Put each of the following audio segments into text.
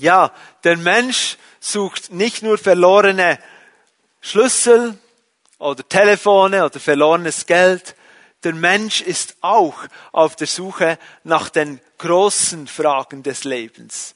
Ja, der Mensch sucht nicht nur verlorene Schlüssel oder Telefone oder verlorenes Geld. Der Mensch ist auch auf der Suche nach den großen Fragen des Lebens.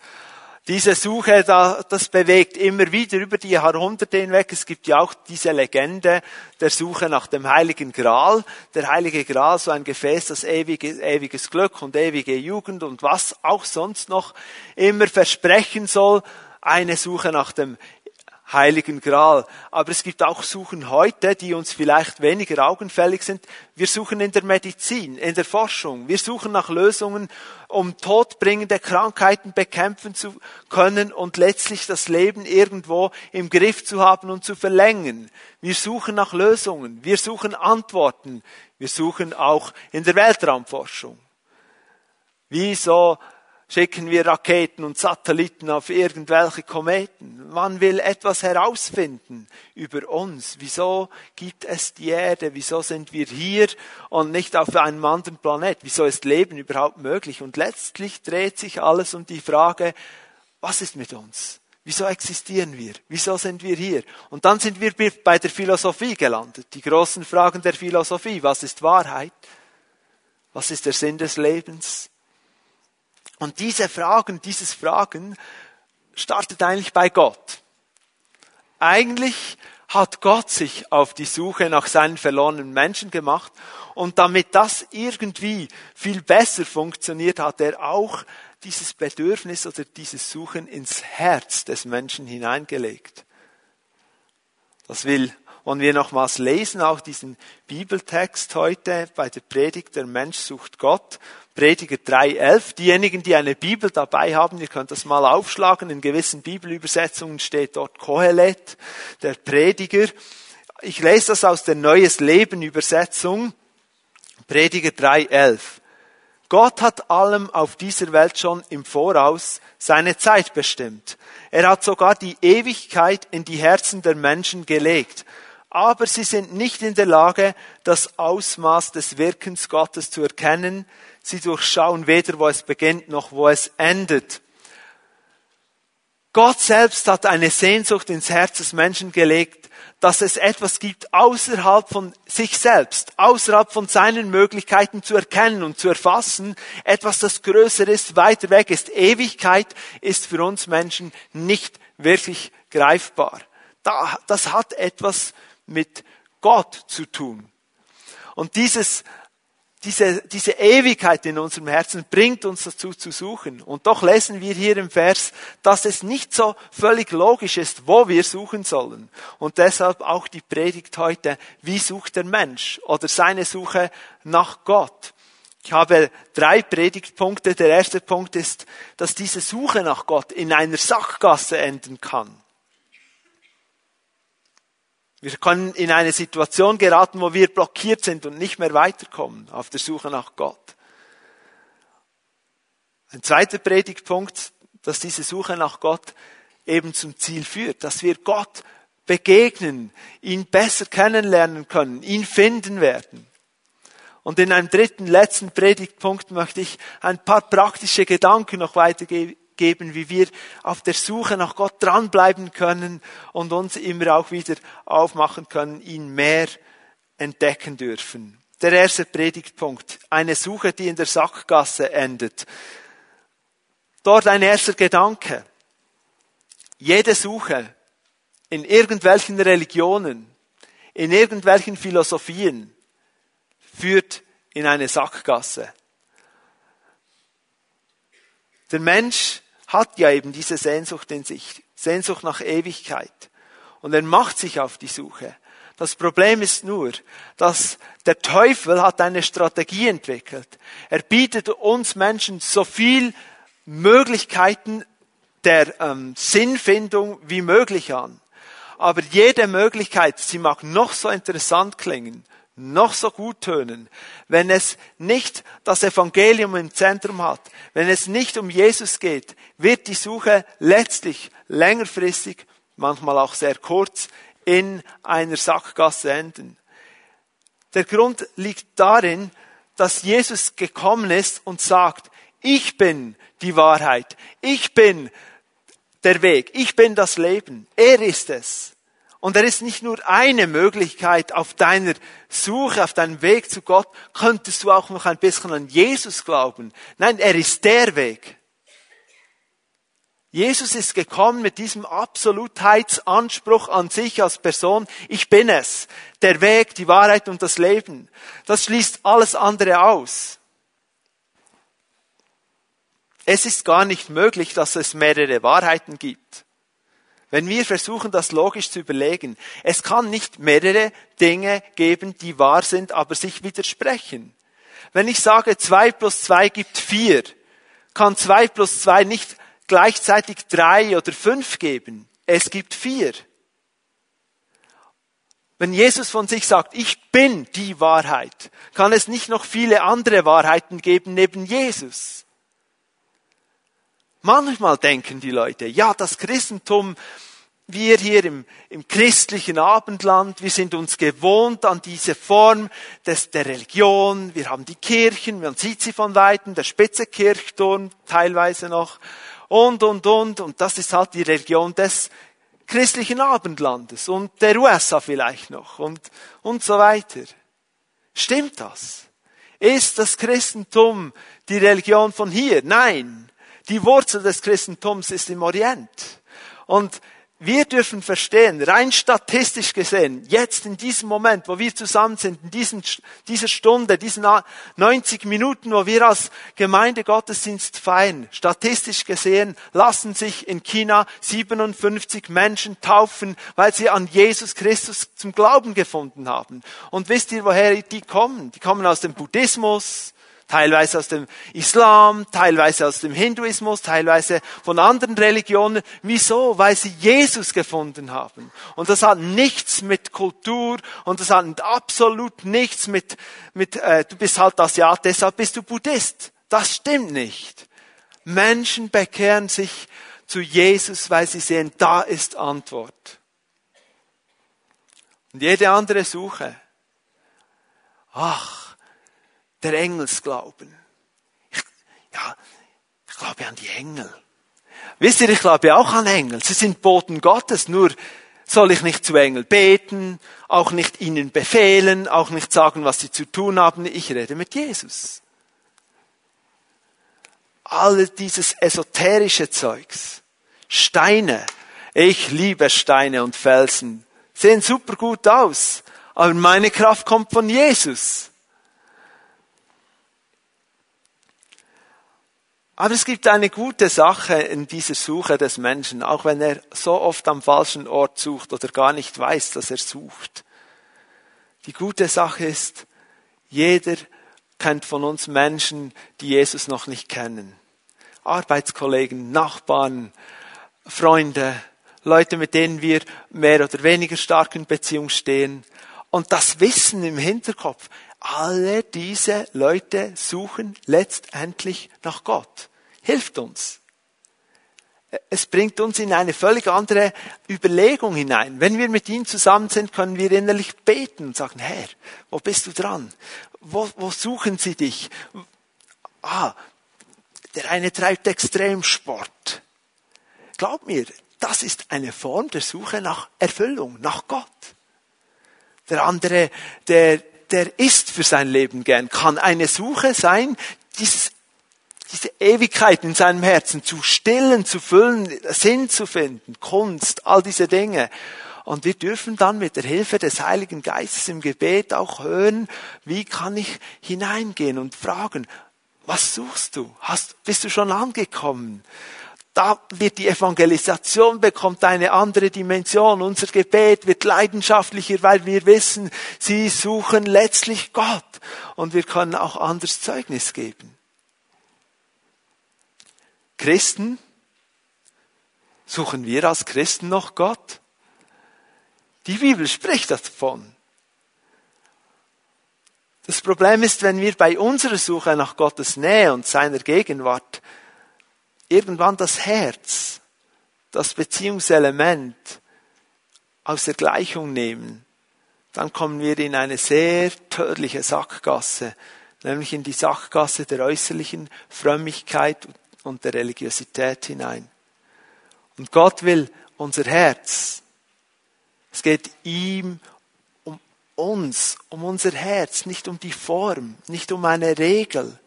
Diese Suche, das bewegt immer wieder über die Jahrhunderte hinweg. Es gibt ja auch diese Legende der Suche nach dem Heiligen Gral. Der Heilige Gral, so ein Gefäß, das ewiges, ewiges Glück und ewige Jugend und was auch sonst noch immer versprechen soll. Eine Suche nach dem Heiligen Gral. Aber es gibt auch Suchen heute, die uns vielleicht weniger augenfällig sind. Wir suchen in der Medizin, in der Forschung. Wir suchen nach Lösungen, um todbringende Krankheiten bekämpfen zu können und letztlich das Leben irgendwo im Griff zu haben und zu verlängern. Wir suchen nach Lösungen. Wir suchen Antworten. Wir suchen auch in der Weltraumforschung. Wie so schicken wir Raketen und Satelliten auf irgendwelche Kometen. Man will etwas herausfinden über uns. Wieso gibt es die Erde? Wieso sind wir hier und nicht auf einem anderen Planet? Wieso ist Leben überhaupt möglich? Und letztlich dreht sich alles um die Frage, was ist mit uns? Wieso existieren wir? Wieso sind wir hier? Und dann sind wir bei der Philosophie gelandet. Die großen Fragen der Philosophie. Was ist Wahrheit? Was ist der Sinn des Lebens? Und diese Fragen, dieses Fragen startet eigentlich bei Gott. Eigentlich hat Gott sich auf die Suche nach seinen verlorenen Menschen gemacht und damit das irgendwie viel besser funktioniert, hat er auch dieses Bedürfnis oder dieses Suchen ins Herz des Menschen hineingelegt. Das will, wollen wir nochmals lesen, auch diesen Bibeltext heute bei der Predigt, der Mensch sucht Gott. Prediger 3.11. Diejenigen, die eine Bibel dabei haben, ihr könnt das mal aufschlagen. In gewissen Bibelübersetzungen steht dort Kohelet, der Prediger. Ich lese das aus der Neues Leben Übersetzung. Prediger 3.11. Gott hat allem auf dieser Welt schon im Voraus seine Zeit bestimmt. Er hat sogar die Ewigkeit in die Herzen der Menschen gelegt. Aber sie sind nicht in der Lage, das Ausmaß des Wirkens Gottes zu erkennen, Sie durchschauen weder, wo es beginnt, noch wo es endet. Gott selbst hat eine Sehnsucht ins Herz des Menschen gelegt, dass es etwas gibt außerhalb von sich selbst, außerhalb von seinen Möglichkeiten zu erkennen und zu erfassen, etwas, das größer ist, weiter weg ist. Ewigkeit ist für uns Menschen nicht wirklich greifbar. Das hat etwas mit Gott zu tun. Und dieses diese, diese Ewigkeit in unserem Herzen bringt uns dazu zu suchen. Und doch lesen wir hier im Vers, dass es nicht so völlig logisch ist, wo wir suchen sollen. Und deshalb auch die Predigt heute, wie sucht der Mensch oder seine Suche nach Gott. Ich habe drei Predigtpunkte. Der erste Punkt ist, dass diese Suche nach Gott in einer Sackgasse enden kann. Wir können in eine Situation geraten, wo wir blockiert sind und nicht mehr weiterkommen auf der Suche nach Gott. Ein zweiter Predigtpunkt, dass diese Suche nach Gott eben zum Ziel führt, dass wir Gott begegnen, ihn besser kennenlernen können, ihn finden werden. Und in einem dritten, letzten Predigtpunkt möchte ich ein paar praktische Gedanken noch weitergeben, geben, wie wir auf der Suche nach Gott dranbleiben können und uns immer auch wieder aufmachen können, ihn mehr entdecken dürfen. Der erste Predigtpunkt, eine Suche, die in der Sackgasse endet. Dort ein erster Gedanke. Jede Suche in irgendwelchen Religionen, in irgendwelchen Philosophien führt in eine Sackgasse. Der Mensch hat ja eben diese Sehnsucht in sich, Sehnsucht nach Ewigkeit. Und er macht sich auf die Suche. Das Problem ist nur, dass der Teufel hat eine Strategie entwickelt. Er bietet uns Menschen so viel Möglichkeiten der ähm, Sinnfindung wie möglich an. Aber jede Möglichkeit, sie mag noch so interessant klingen, noch so gut tönen, wenn es nicht das Evangelium im Zentrum hat, wenn es nicht um Jesus geht, wird die Suche letztlich längerfristig, manchmal auch sehr kurz, in einer Sackgasse enden. Der Grund liegt darin, dass Jesus gekommen ist und sagt, ich bin die Wahrheit, ich bin der Weg. Ich bin das Leben. Er ist es. Und er ist nicht nur eine Möglichkeit auf deiner Suche, auf deinem Weg zu Gott, könntest du auch noch ein bisschen an Jesus glauben. Nein, er ist der Weg. Jesus ist gekommen mit diesem Absolutheitsanspruch an sich als Person. Ich bin es. Der Weg, die Wahrheit und das Leben. Das schließt alles andere aus. Es ist gar nicht möglich, dass es mehrere Wahrheiten gibt. Wenn wir versuchen, das logisch zu überlegen, es kann nicht mehrere Dinge geben, die wahr sind, aber sich widersprechen. Wenn ich sage, zwei plus zwei gibt vier, kann zwei plus zwei nicht gleichzeitig drei oder fünf geben. Es gibt vier. Wenn Jesus von sich sagt, ich bin die Wahrheit, kann es nicht noch viele andere Wahrheiten geben neben Jesus. Manchmal denken die Leute, ja, das Christentum, wir hier im, im christlichen Abendland, wir sind uns gewohnt an diese Form des, der Religion. Wir haben die Kirchen, man sieht sie von Weitem, der spitze Kirchturm teilweise noch und, und, und. Und das ist halt die Religion des christlichen Abendlandes und der USA vielleicht noch und, und so weiter. Stimmt das? Ist das Christentum die Religion von hier? Nein. Die Wurzel des Christentums ist im Orient. Und wir dürfen verstehen, rein statistisch gesehen, jetzt in diesem Moment, wo wir zusammen sind, in diesen, dieser Stunde, diesen 90 Minuten, wo wir als Gemeinde Gottesdienst feiern, statistisch gesehen lassen sich in China 57 Menschen taufen, weil sie an Jesus Christus zum Glauben gefunden haben. Und wisst ihr, woher die kommen? Die kommen aus dem Buddhismus, teilweise aus dem Islam, teilweise aus dem Hinduismus, teilweise von anderen Religionen. Wieso? Weil sie Jesus gefunden haben. Und das hat nichts mit Kultur und das hat absolut nichts mit, mit äh, du bist halt Asiat, deshalb bist du Buddhist. Das stimmt nicht. Menschen bekehren sich zu Jesus, weil sie sehen, da ist Antwort. Und jede andere Suche, ach, der Engelsglauben. Ich, ja, ich glaube an die Engel. Wisst ihr, ich glaube auch an Engel. Sie sind Boten Gottes, nur soll ich nicht zu Engel beten, auch nicht ihnen befehlen, auch nicht sagen, was sie zu tun haben. Ich rede mit Jesus. All dieses esoterische Zeugs. Steine. Ich liebe Steine und Felsen. Sehen super gut aus. Aber meine Kraft kommt von Jesus. Aber es gibt eine gute Sache in dieser Suche des Menschen, auch wenn er so oft am falschen Ort sucht oder gar nicht weiß, dass er sucht. Die gute Sache ist, jeder kennt von uns Menschen, die Jesus noch nicht kennen. Arbeitskollegen, Nachbarn, Freunde, Leute, mit denen wir mehr oder weniger stark in Beziehung stehen. Und das Wissen im Hinterkopf, alle diese Leute suchen letztendlich nach Gott. Hilft uns. Es bringt uns in eine völlig andere Überlegung hinein. Wenn wir mit ihm zusammen sind, können wir innerlich beten und sagen, Herr, wo bist du dran? Wo, wo suchen sie dich? Ah, der eine treibt Extremsport. Glaub mir, das ist eine Form der Suche nach Erfüllung, nach Gott. Der andere, der der isst für sein Leben gern, kann eine Suche sein, dieses, diese Ewigkeit in seinem Herzen zu stillen, zu füllen, Sinn zu finden, Kunst, all diese Dinge. Und wir dürfen dann mit der Hilfe des Heiligen Geistes im Gebet auch hören, wie kann ich hineingehen und fragen, was suchst du? Hast, bist du schon angekommen? Da wird die Evangelisation bekommt eine andere Dimension. Unser Gebet wird leidenschaftlicher, weil wir wissen, sie suchen letztlich Gott und wir können auch anders Zeugnis geben. Christen, suchen wir als Christen noch Gott? Die Bibel spricht davon. Das Problem ist, wenn wir bei unserer Suche nach Gottes Nähe und seiner Gegenwart irgendwann das Herz, das Beziehungselement aus der Gleichung nehmen, dann kommen wir in eine sehr tödliche Sackgasse, nämlich in die Sackgasse der äußerlichen Frömmigkeit und der Religiosität hinein. Und Gott will unser Herz. Es geht ihm um uns, um unser Herz, nicht um die Form, nicht um eine Regel.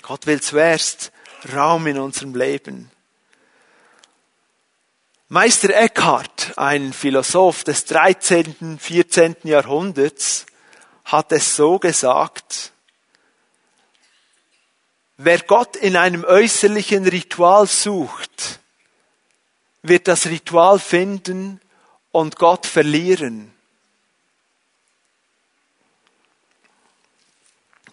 Gott will zuerst Raum in unserem Leben. Meister Eckhart, ein Philosoph des 13., 14. Jahrhunderts, hat es so gesagt, wer Gott in einem äußerlichen Ritual sucht, wird das Ritual finden und Gott verlieren.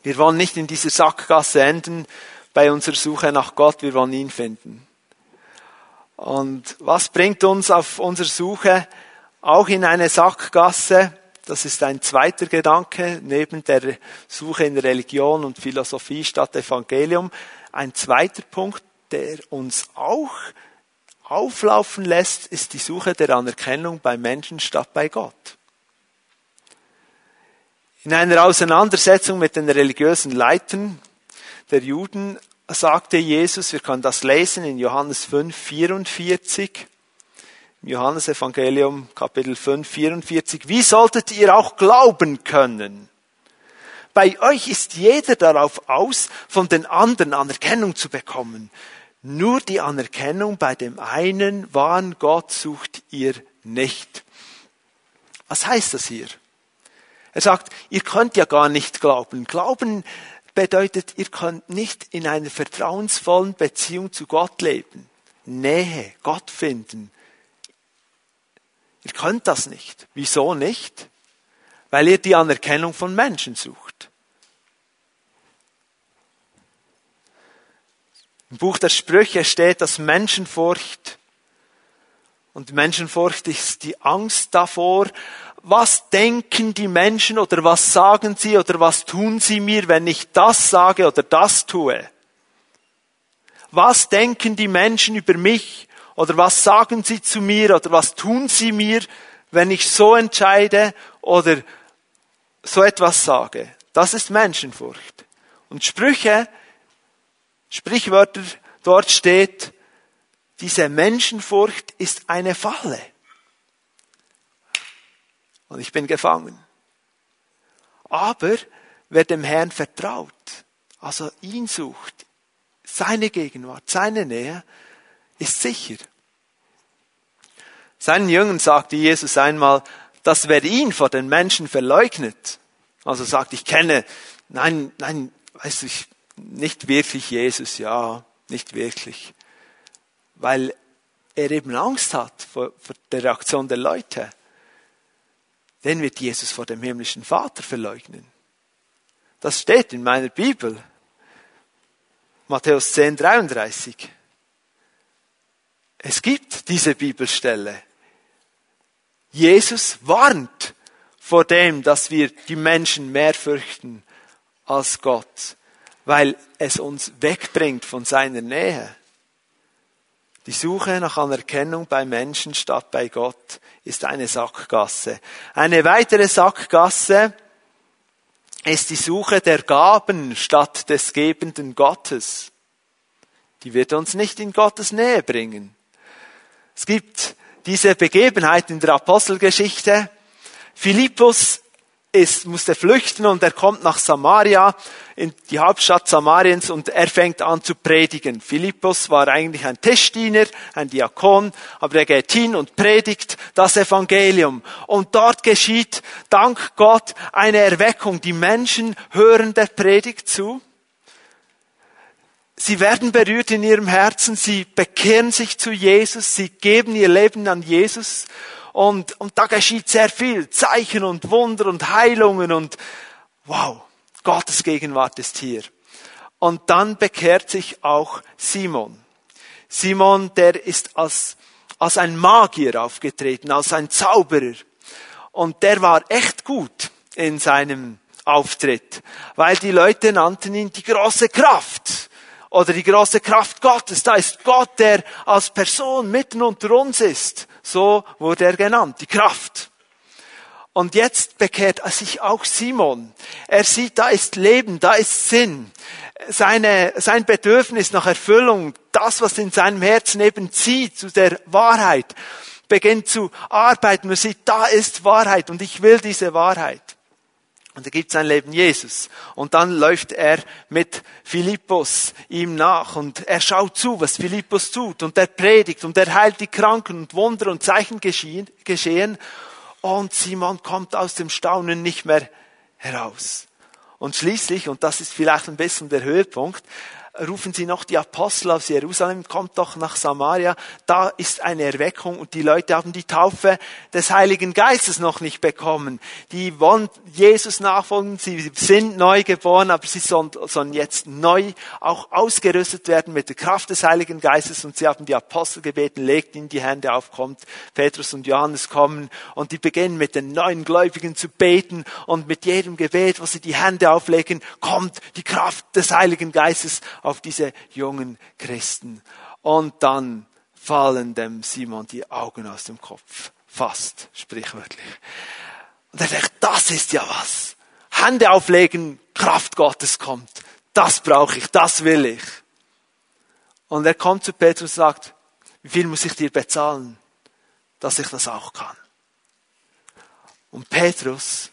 Wir wollen nicht in dieser Sackgasse enden bei unserer Suche nach Gott, wir wollen ihn finden. Und was bringt uns auf unserer Suche auch in eine Sackgasse? Das ist ein zweiter Gedanke neben der Suche in Religion und Philosophie statt Evangelium. Ein zweiter Punkt, der uns auch auflaufen lässt, ist die Suche der Anerkennung bei Menschen statt bei Gott. In einer Auseinandersetzung mit den religiösen Leitern der Juden sagte Jesus, wir können das lesen in Johannes 5, 44, im Johannesevangelium Kapitel 5, 44, wie solltet ihr auch glauben können? Bei euch ist jeder darauf aus, von den anderen Anerkennung zu bekommen. Nur die Anerkennung bei dem einen wahren Gott sucht ihr nicht. Was heißt das hier? Er sagt, ihr könnt ja gar nicht glauben. Glauben bedeutet, ihr könnt nicht in einer vertrauensvollen Beziehung zu Gott leben. Nähe, Gott finden. Ihr könnt das nicht. Wieso nicht? Weil ihr die Anerkennung von Menschen sucht. Im Buch der Sprüche steht, dass Menschenfurcht und Menschenfurcht ist die Angst davor, was denken die Menschen oder was sagen sie oder was tun sie mir, wenn ich das sage oder das tue? Was denken die Menschen über mich oder was sagen sie zu mir oder was tun sie mir, wenn ich so entscheide oder so etwas sage? Das ist Menschenfurcht. Und Sprüche, Sprichwörter, dort steht, diese Menschenfurcht ist eine Falle. Und ich bin gefangen. Aber wer dem Herrn vertraut, also ihn sucht, seine Gegenwart, seine Nähe, ist sicher. Seinen Jüngern sagte Jesus einmal, dass wer ihn vor den Menschen verleugnet, also sagt, ich kenne, nein, nein, weiß ich, nicht wirklich Jesus, ja, nicht wirklich, weil er eben Angst hat vor, vor der Reaktion der Leute den wird Jesus vor dem himmlischen Vater verleugnen. Das steht in meiner Bibel. Matthäus 10, 33. Es gibt diese Bibelstelle. Jesus warnt vor dem, dass wir die Menschen mehr fürchten als Gott, weil es uns wegbringt von seiner Nähe. Die Suche nach Anerkennung bei Menschen statt bei Gott ist eine Sackgasse. Eine weitere Sackgasse ist die Suche der Gaben statt des gebenden Gottes. Die wird uns nicht in Gottes Nähe bringen. Es gibt diese Begebenheit in der Apostelgeschichte. Philippus ist, musste flüchten und er kommt nach Samaria, in die Hauptstadt Samariens und er fängt an zu predigen. Philippus war eigentlich ein Tischdiener, ein Diakon, aber er geht hin und predigt das Evangelium. Und dort geschieht, dank Gott, eine Erweckung. Die Menschen hören der Predigt zu. Sie werden berührt in ihrem Herzen, sie bekehren sich zu Jesus, sie geben ihr Leben an Jesus und, und da geschieht sehr viel. Zeichen und Wunder und Heilungen und wow, Gottes Gegenwart ist hier. Und dann bekehrt sich auch Simon. Simon, der ist als, als ein Magier aufgetreten, als ein Zauberer. Und der war echt gut in seinem Auftritt, weil die Leute nannten ihn die große Kraft oder die große Kraft Gottes. Da ist Gott, der als Person mitten unter uns ist. So wurde er genannt, die Kraft. Und jetzt bekehrt sich auch Simon. Er sieht, da ist Leben, da ist Sinn. Seine, sein Bedürfnis nach Erfüllung, das, was in seinem Herzen eben zieht zu der Wahrheit, beginnt zu arbeiten. Man sieht, da ist Wahrheit und ich will diese Wahrheit. Und er gibt sein Leben Jesus. Und dann läuft er mit Philippus ihm nach und er schaut zu, was Philippus tut und er predigt und er heilt die Kranken und Wunder und Zeichen geschehen. Und Simon kommt aus dem Staunen nicht mehr heraus. Und schließlich, und das ist vielleicht ein bisschen der Höhepunkt, rufen sie noch die Apostel aus Jerusalem, kommt doch nach Samaria, da ist eine Erweckung und die Leute haben die Taufe des Heiligen Geistes noch nicht bekommen. Die wollen Jesus nachfolgen, sie sind neu geboren, aber sie sollen, jetzt neu auch ausgerüstet werden mit der Kraft des Heiligen Geistes und sie haben die Apostel gebeten, legt ihnen die Hände auf, kommt, Petrus und Johannes kommen und die beginnen mit den neuen Gläubigen zu beten und mit jedem Gebet, wo sie die Hände auflegen, kommt die Kraft des Heiligen Geistes auf diese jungen Christen. Und dann fallen dem Simon die Augen aus dem Kopf. Fast, sprichwörtlich. Und er sagt, das ist ja was. Hände auflegen, Kraft Gottes kommt. Das brauche ich, das will ich. Und er kommt zu Petrus und sagt, wie viel muss ich dir bezahlen, dass ich das auch kann? Und Petrus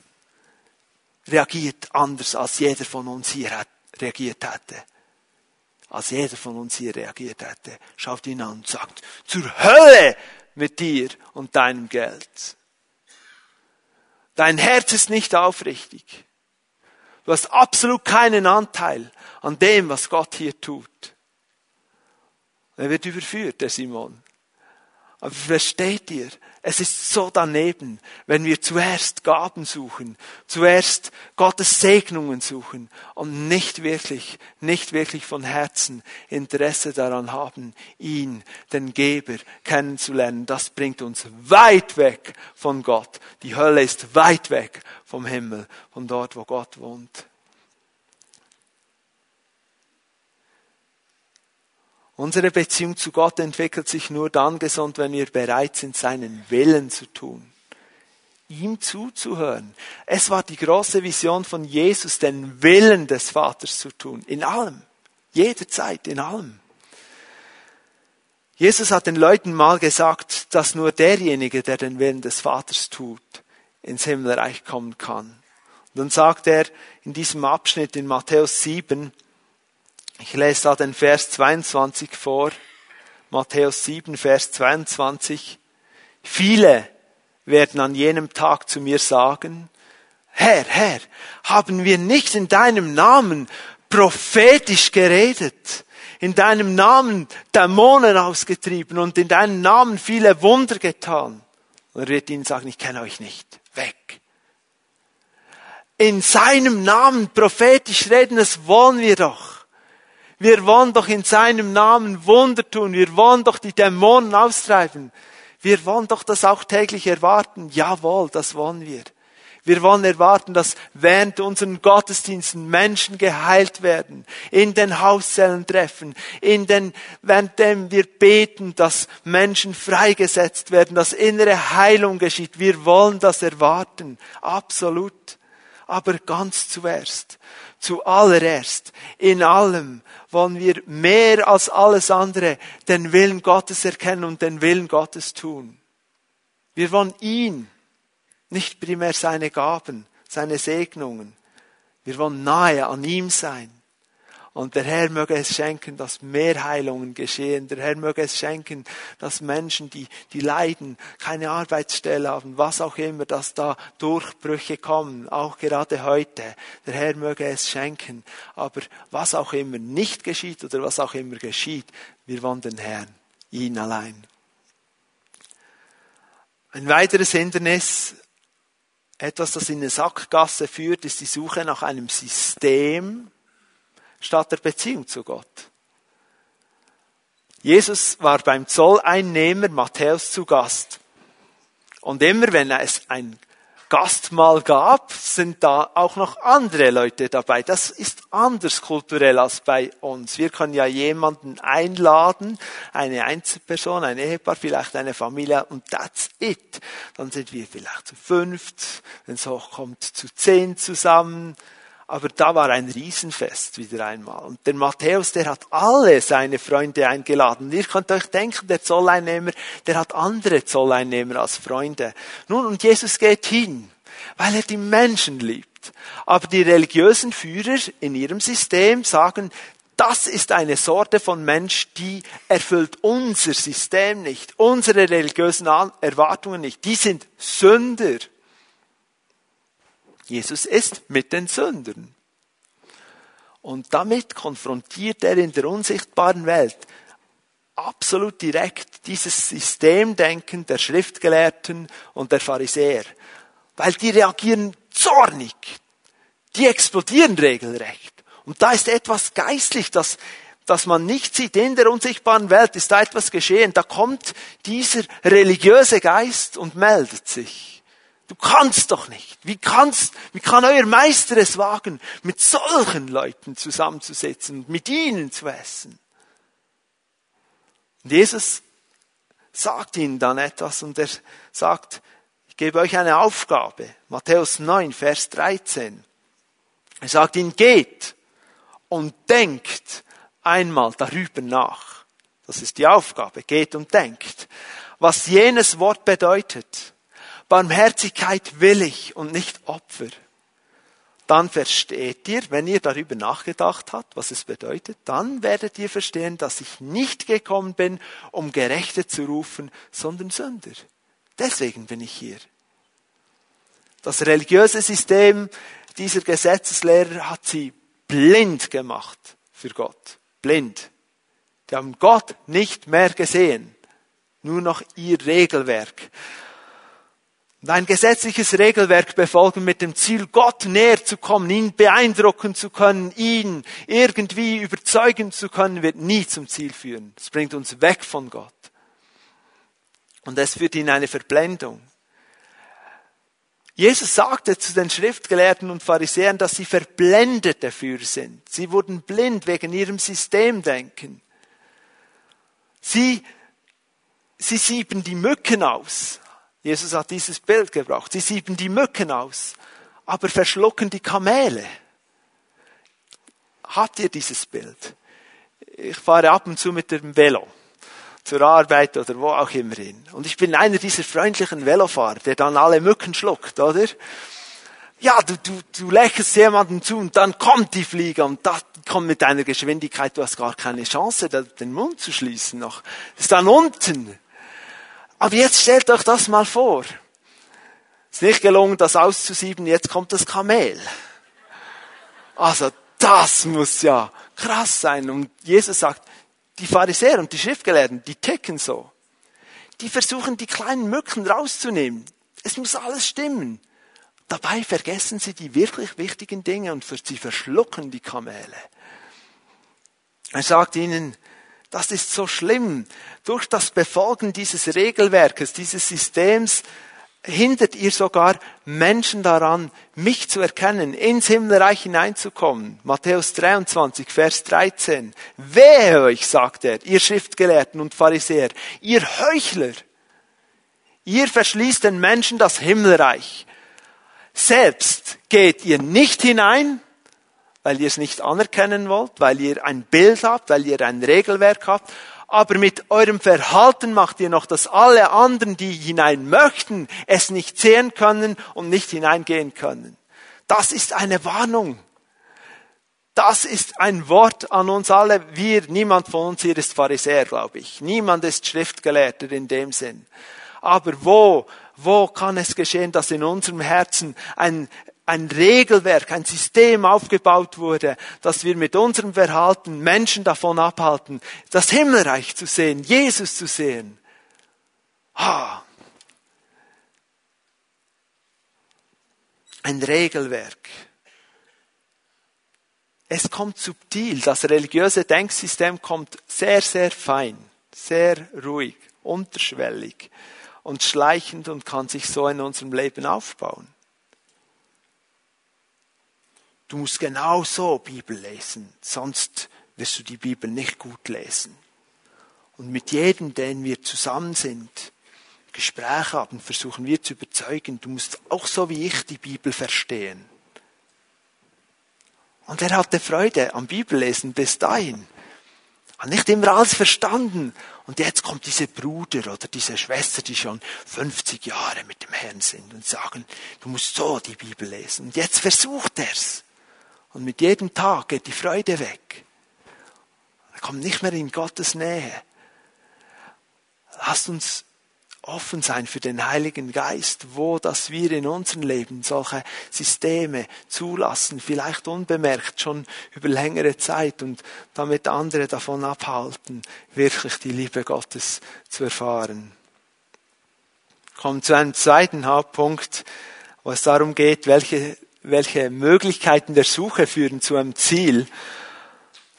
reagiert anders, als jeder von uns hier reagiert hätte als jeder von uns hier reagiert hätte, schaut ihn an und sagt, zur Hölle mit dir und deinem Geld. Dein Herz ist nicht aufrichtig. Du hast absolut keinen Anteil an dem, was Gott hier tut. Er wird überführt, der Simon. Aber versteht ihr, es ist so daneben, wenn wir zuerst Gaben suchen, zuerst Gottes Segnungen suchen und nicht wirklich, nicht wirklich von Herzen Interesse daran haben, ihn, den Geber, kennenzulernen. Das bringt uns weit weg von Gott. Die Hölle ist weit weg vom Himmel, von dort, wo Gott wohnt. Unsere Beziehung zu Gott entwickelt sich nur dann gesund, wenn wir bereit sind, seinen Willen zu tun. Ihm zuzuhören. Es war die große Vision von Jesus, den Willen des Vaters zu tun. In allem. Jederzeit, in allem. Jesus hat den Leuten mal gesagt, dass nur derjenige, der den Willen des Vaters tut, ins Himmelreich kommen kann. Und dann sagt er in diesem Abschnitt in Matthäus 7, ich lese da den Vers 22 vor. Matthäus 7, Vers 22. Viele werden an jenem Tag zu mir sagen, Herr, Herr, haben wir nicht in deinem Namen prophetisch geredet, in deinem Namen Dämonen ausgetrieben und in deinem Namen viele Wunder getan? Und er wird ihnen sagen, ich kenne euch nicht. Weg. In seinem Namen prophetisch reden, das wollen wir doch. Wir wollen doch in seinem Namen Wunder tun. Wir wollen doch die Dämonen austreiben. Wir wollen doch das auch täglich erwarten. Jawohl, das wollen wir. Wir wollen erwarten, dass während unseren Gottesdiensten Menschen geheilt werden, in den Hauszellen treffen, in den, währenddem wir beten, dass Menschen freigesetzt werden, dass innere Heilung geschieht. Wir wollen das erwarten. Absolut. Aber ganz zuerst, zuallererst, in allem wollen wir mehr als alles andere den Willen Gottes erkennen und den Willen Gottes tun. Wir wollen ihn, nicht primär seine Gaben, seine Segnungen. Wir wollen nahe an ihm sein. Und der Herr möge es schenken, dass mehr Heilungen geschehen. Der Herr möge es schenken, dass Menschen, die, die leiden, keine Arbeitsstelle haben, was auch immer, dass da Durchbrüche kommen, auch gerade heute. Der Herr möge es schenken. Aber was auch immer nicht geschieht oder was auch immer geschieht, wir wollen den Herrn, ihn allein. Ein weiteres Hindernis, etwas, das in eine Sackgasse führt, ist die Suche nach einem System, statt der Beziehung zu Gott. Jesus war beim Zolleinnehmer Matthäus zu Gast. Und immer wenn es ein Gastmahl gab, sind da auch noch andere Leute dabei. Das ist anders kulturell als bei uns. Wir können ja jemanden einladen, eine Einzelperson, ein Ehepaar, vielleicht eine Familie und that's it. Dann sind wir vielleicht zu fünft, wenn es hochkommt, zu zehn zusammen aber da war ein Riesenfest wieder einmal. Und der Matthäus, der hat alle seine Freunde eingeladen. Und ihr könnt euch denken, der Zolleinnehmer, der hat andere Zolleinnehmer als Freunde. Nun, und Jesus geht hin, weil er die Menschen liebt. Aber die religiösen Führer in ihrem System sagen, das ist eine Sorte von Mensch, die erfüllt unser System nicht, unsere religiösen Erwartungen nicht. Die sind Sünder. Jesus ist mit den Sündern. Und damit konfrontiert er in der unsichtbaren Welt absolut direkt dieses Systemdenken der Schriftgelehrten und der Pharisäer. Weil die reagieren zornig. Die explodieren regelrecht. Und da ist etwas geistlich, das, das man nicht sieht. In der unsichtbaren Welt ist da etwas geschehen. Da kommt dieser religiöse Geist und meldet sich. Du kannst doch nicht. Wie kannst, wie kann euer Meister es wagen, mit solchen Leuten zusammenzusetzen und mit ihnen zu essen? Und Jesus sagt ihnen dann etwas und er sagt, ich gebe euch eine Aufgabe. Matthäus 9, Vers 13. Er sagt ihnen, geht und denkt einmal darüber nach. Das ist die Aufgabe. Geht und denkt. Was jenes Wort bedeutet. Barmherzigkeit will ich und nicht Opfer. Dann versteht ihr, wenn ihr darüber nachgedacht habt, was es bedeutet, dann werdet ihr verstehen, dass ich nicht gekommen bin, um Gerechte zu rufen, sondern Sünder. Deswegen bin ich hier. Das religiöse System dieser Gesetzeslehrer hat sie blind gemacht für Gott. Blind. Die haben Gott nicht mehr gesehen. Nur noch ihr Regelwerk und ein gesetzliches Regelwerk befolgen mit dem Ziel, Gott näher zu kommen, ihn beeindrucken zu können, ihn irgendwie überzeugen zu können, wird nie zum Ziel führen. Es bringt uns weg von Gott. Und es führt in eine Verblendung. Jesus sagte zu den Schriftgelehrten und Pharisäern, dass sie verblendet dafür sind. Sie wurden blind wegen ihrem Systemdenken. Sie, sie sieben die Mücken aus, Jesus hat dieses Bild gebracht. Sie sieben die Mücken aus, aber verschlucken die Kamele. Habt ihr dieses Bild? Ich fahre ab und zu mit dem Velo zur Arbeit oder wo auch immer hin. Und ich bin einer dieser freundlichen Velofahrer, der dann alle Mücken schluckt, oder? Ja, du, du, du lächelst jemandem zu und dann kommt die Fliege und das kommt mit einer Geschwindigkeit, du hast gar keine Chance, den Mund zu schließen noch. Ist dann unten. Aber jetzt stellt euch das mal vor. Ist nicht gelungen, das auszusieben, jetzt kommt das Kamel. Also, das muss ja krass sein. Und Jesus sagt, die Pharisäer und die Schriftgelehrten, die ticken so. Die versuchen, die kleinen Mücken rauszunehmen. Es muss alles stimmen. Dabei vergessen sie die wirklich wichtigen Dinge und sie verschlucken die Kamele. Er sagt ihnen, das ist so schlimm. Durch das Befolgen dieses Regelwerkes, dieses Systems, hindert ihr sogar Menschen daran, mich zu erkennen, ins Himmelreich hineinzukommen. Matthäus 23, Vers 13. Wehe euch, sagt er, ihr Schriftgelehrten und Pharisäer, ihr Heuchler. Ihr verschließt den Menschen das Himmelreich. Selbst geht ihr nicht hinein, weil ihr es nicht anerkennen wollt, weil ihr ein Bild habt, weil ihr ein Regelwerk habt. Aber mit eurem Verhalten macht ihr noch, dass alle anderen, die hinein möchten, es nicht sehen können und nicht hineingehen können. Das ist eine Warnung. Das ist ein Wort an uns alle. Wir, niemand von uns hier ist Pharisäer, glaube ich. Niemand ist Schriftgelehrter in dem Sinn. Aber wo, wo kann es geschehen, dass in unserem Herzen ein, ein Regelwerk, ein System aufgebaut wurde, dass wir mit unserem Verhalten Menschen davon abhalten, das Himmelreich zu sehen, Jesus zu sehen. Ah. Ein Regelwerk. Es kommt subtil. Das religiöse Denksystem kommt sehr, sehr fein, sehr ruhig, unterschwellig und schleichend und kann sich so in unserem Leben aufbauen. Du musst genau so Bibel lesen, sonst wirst du die Bibel nicht gut lesen. Und mit jedem, den wir zusammen sind, Gespräche haben, versuchen wir zu überzeugen, du musst auch so wie ich die Bibel verstehen. Und er hatte Freude am Bibellesen bis dahin. Hat nicht immer alles verstanden. Und jetzt kommt diese Bruder oder diese Schwester, die schon 50 Jahre mit dem Herrn sind und sagen, du musst so die Bibel lesen. Und jetzt versucht er's. Und mit jedem Tag geht die Freude weg. Er kommt nicht mehr in Gottes Nähe. Lasst uns offen sein für den Heiligen Geist, wo dass wir in unserem Leben solche Systeme zulassen, vielleicht unbemerkt schon über längere Zeit und damit andere davon abhalten, wirklich die Liebe Gottes zu erfahren. Kommen zu einem zweiten Hauptpunkt, wo es darum geht, welche, welche Möglichkeiten der Suche führen zu einem Ziel,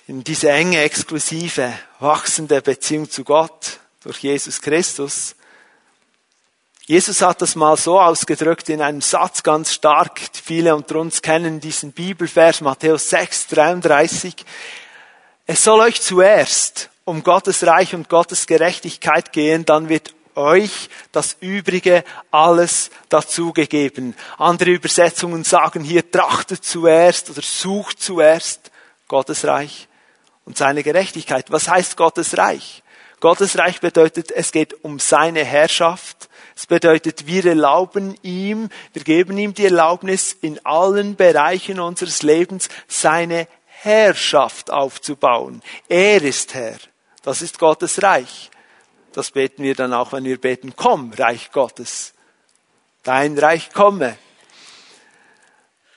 in diese enge, exklusive, wachsende Beziehung zu Gott durch Jesus Christus. Jesus hat das mal so ausgedrückt in einem Satz ganz stark. Viele unter uns kennen diesen Bibelvers Matthäus 6, 33. Es soll euch zuerst um Gottes Reich und Gottes Gerechtigkeit gehen, dann wird euch das Übrige alles dazugegeben. Andere Übersetzungen sagen hier, trachtet zuerst oder sucht zuerst Gottes Reich und seine Gerechtigkeit. Was heißt Gottes Reich? Gottes Reich bedeutet, es geht um seine Herrschaft, das bedeutet, wir erlauben ihm, wir geben ihm die Erlaubnis, in allen Bereichen unseres Lebens seine Herrschaft aufzubauen. Er ist Herr. Das ist Gottes Reich. Das beten wir dann auch, wenn wir beten, komm, Reich Gottes. Dein Reich komme.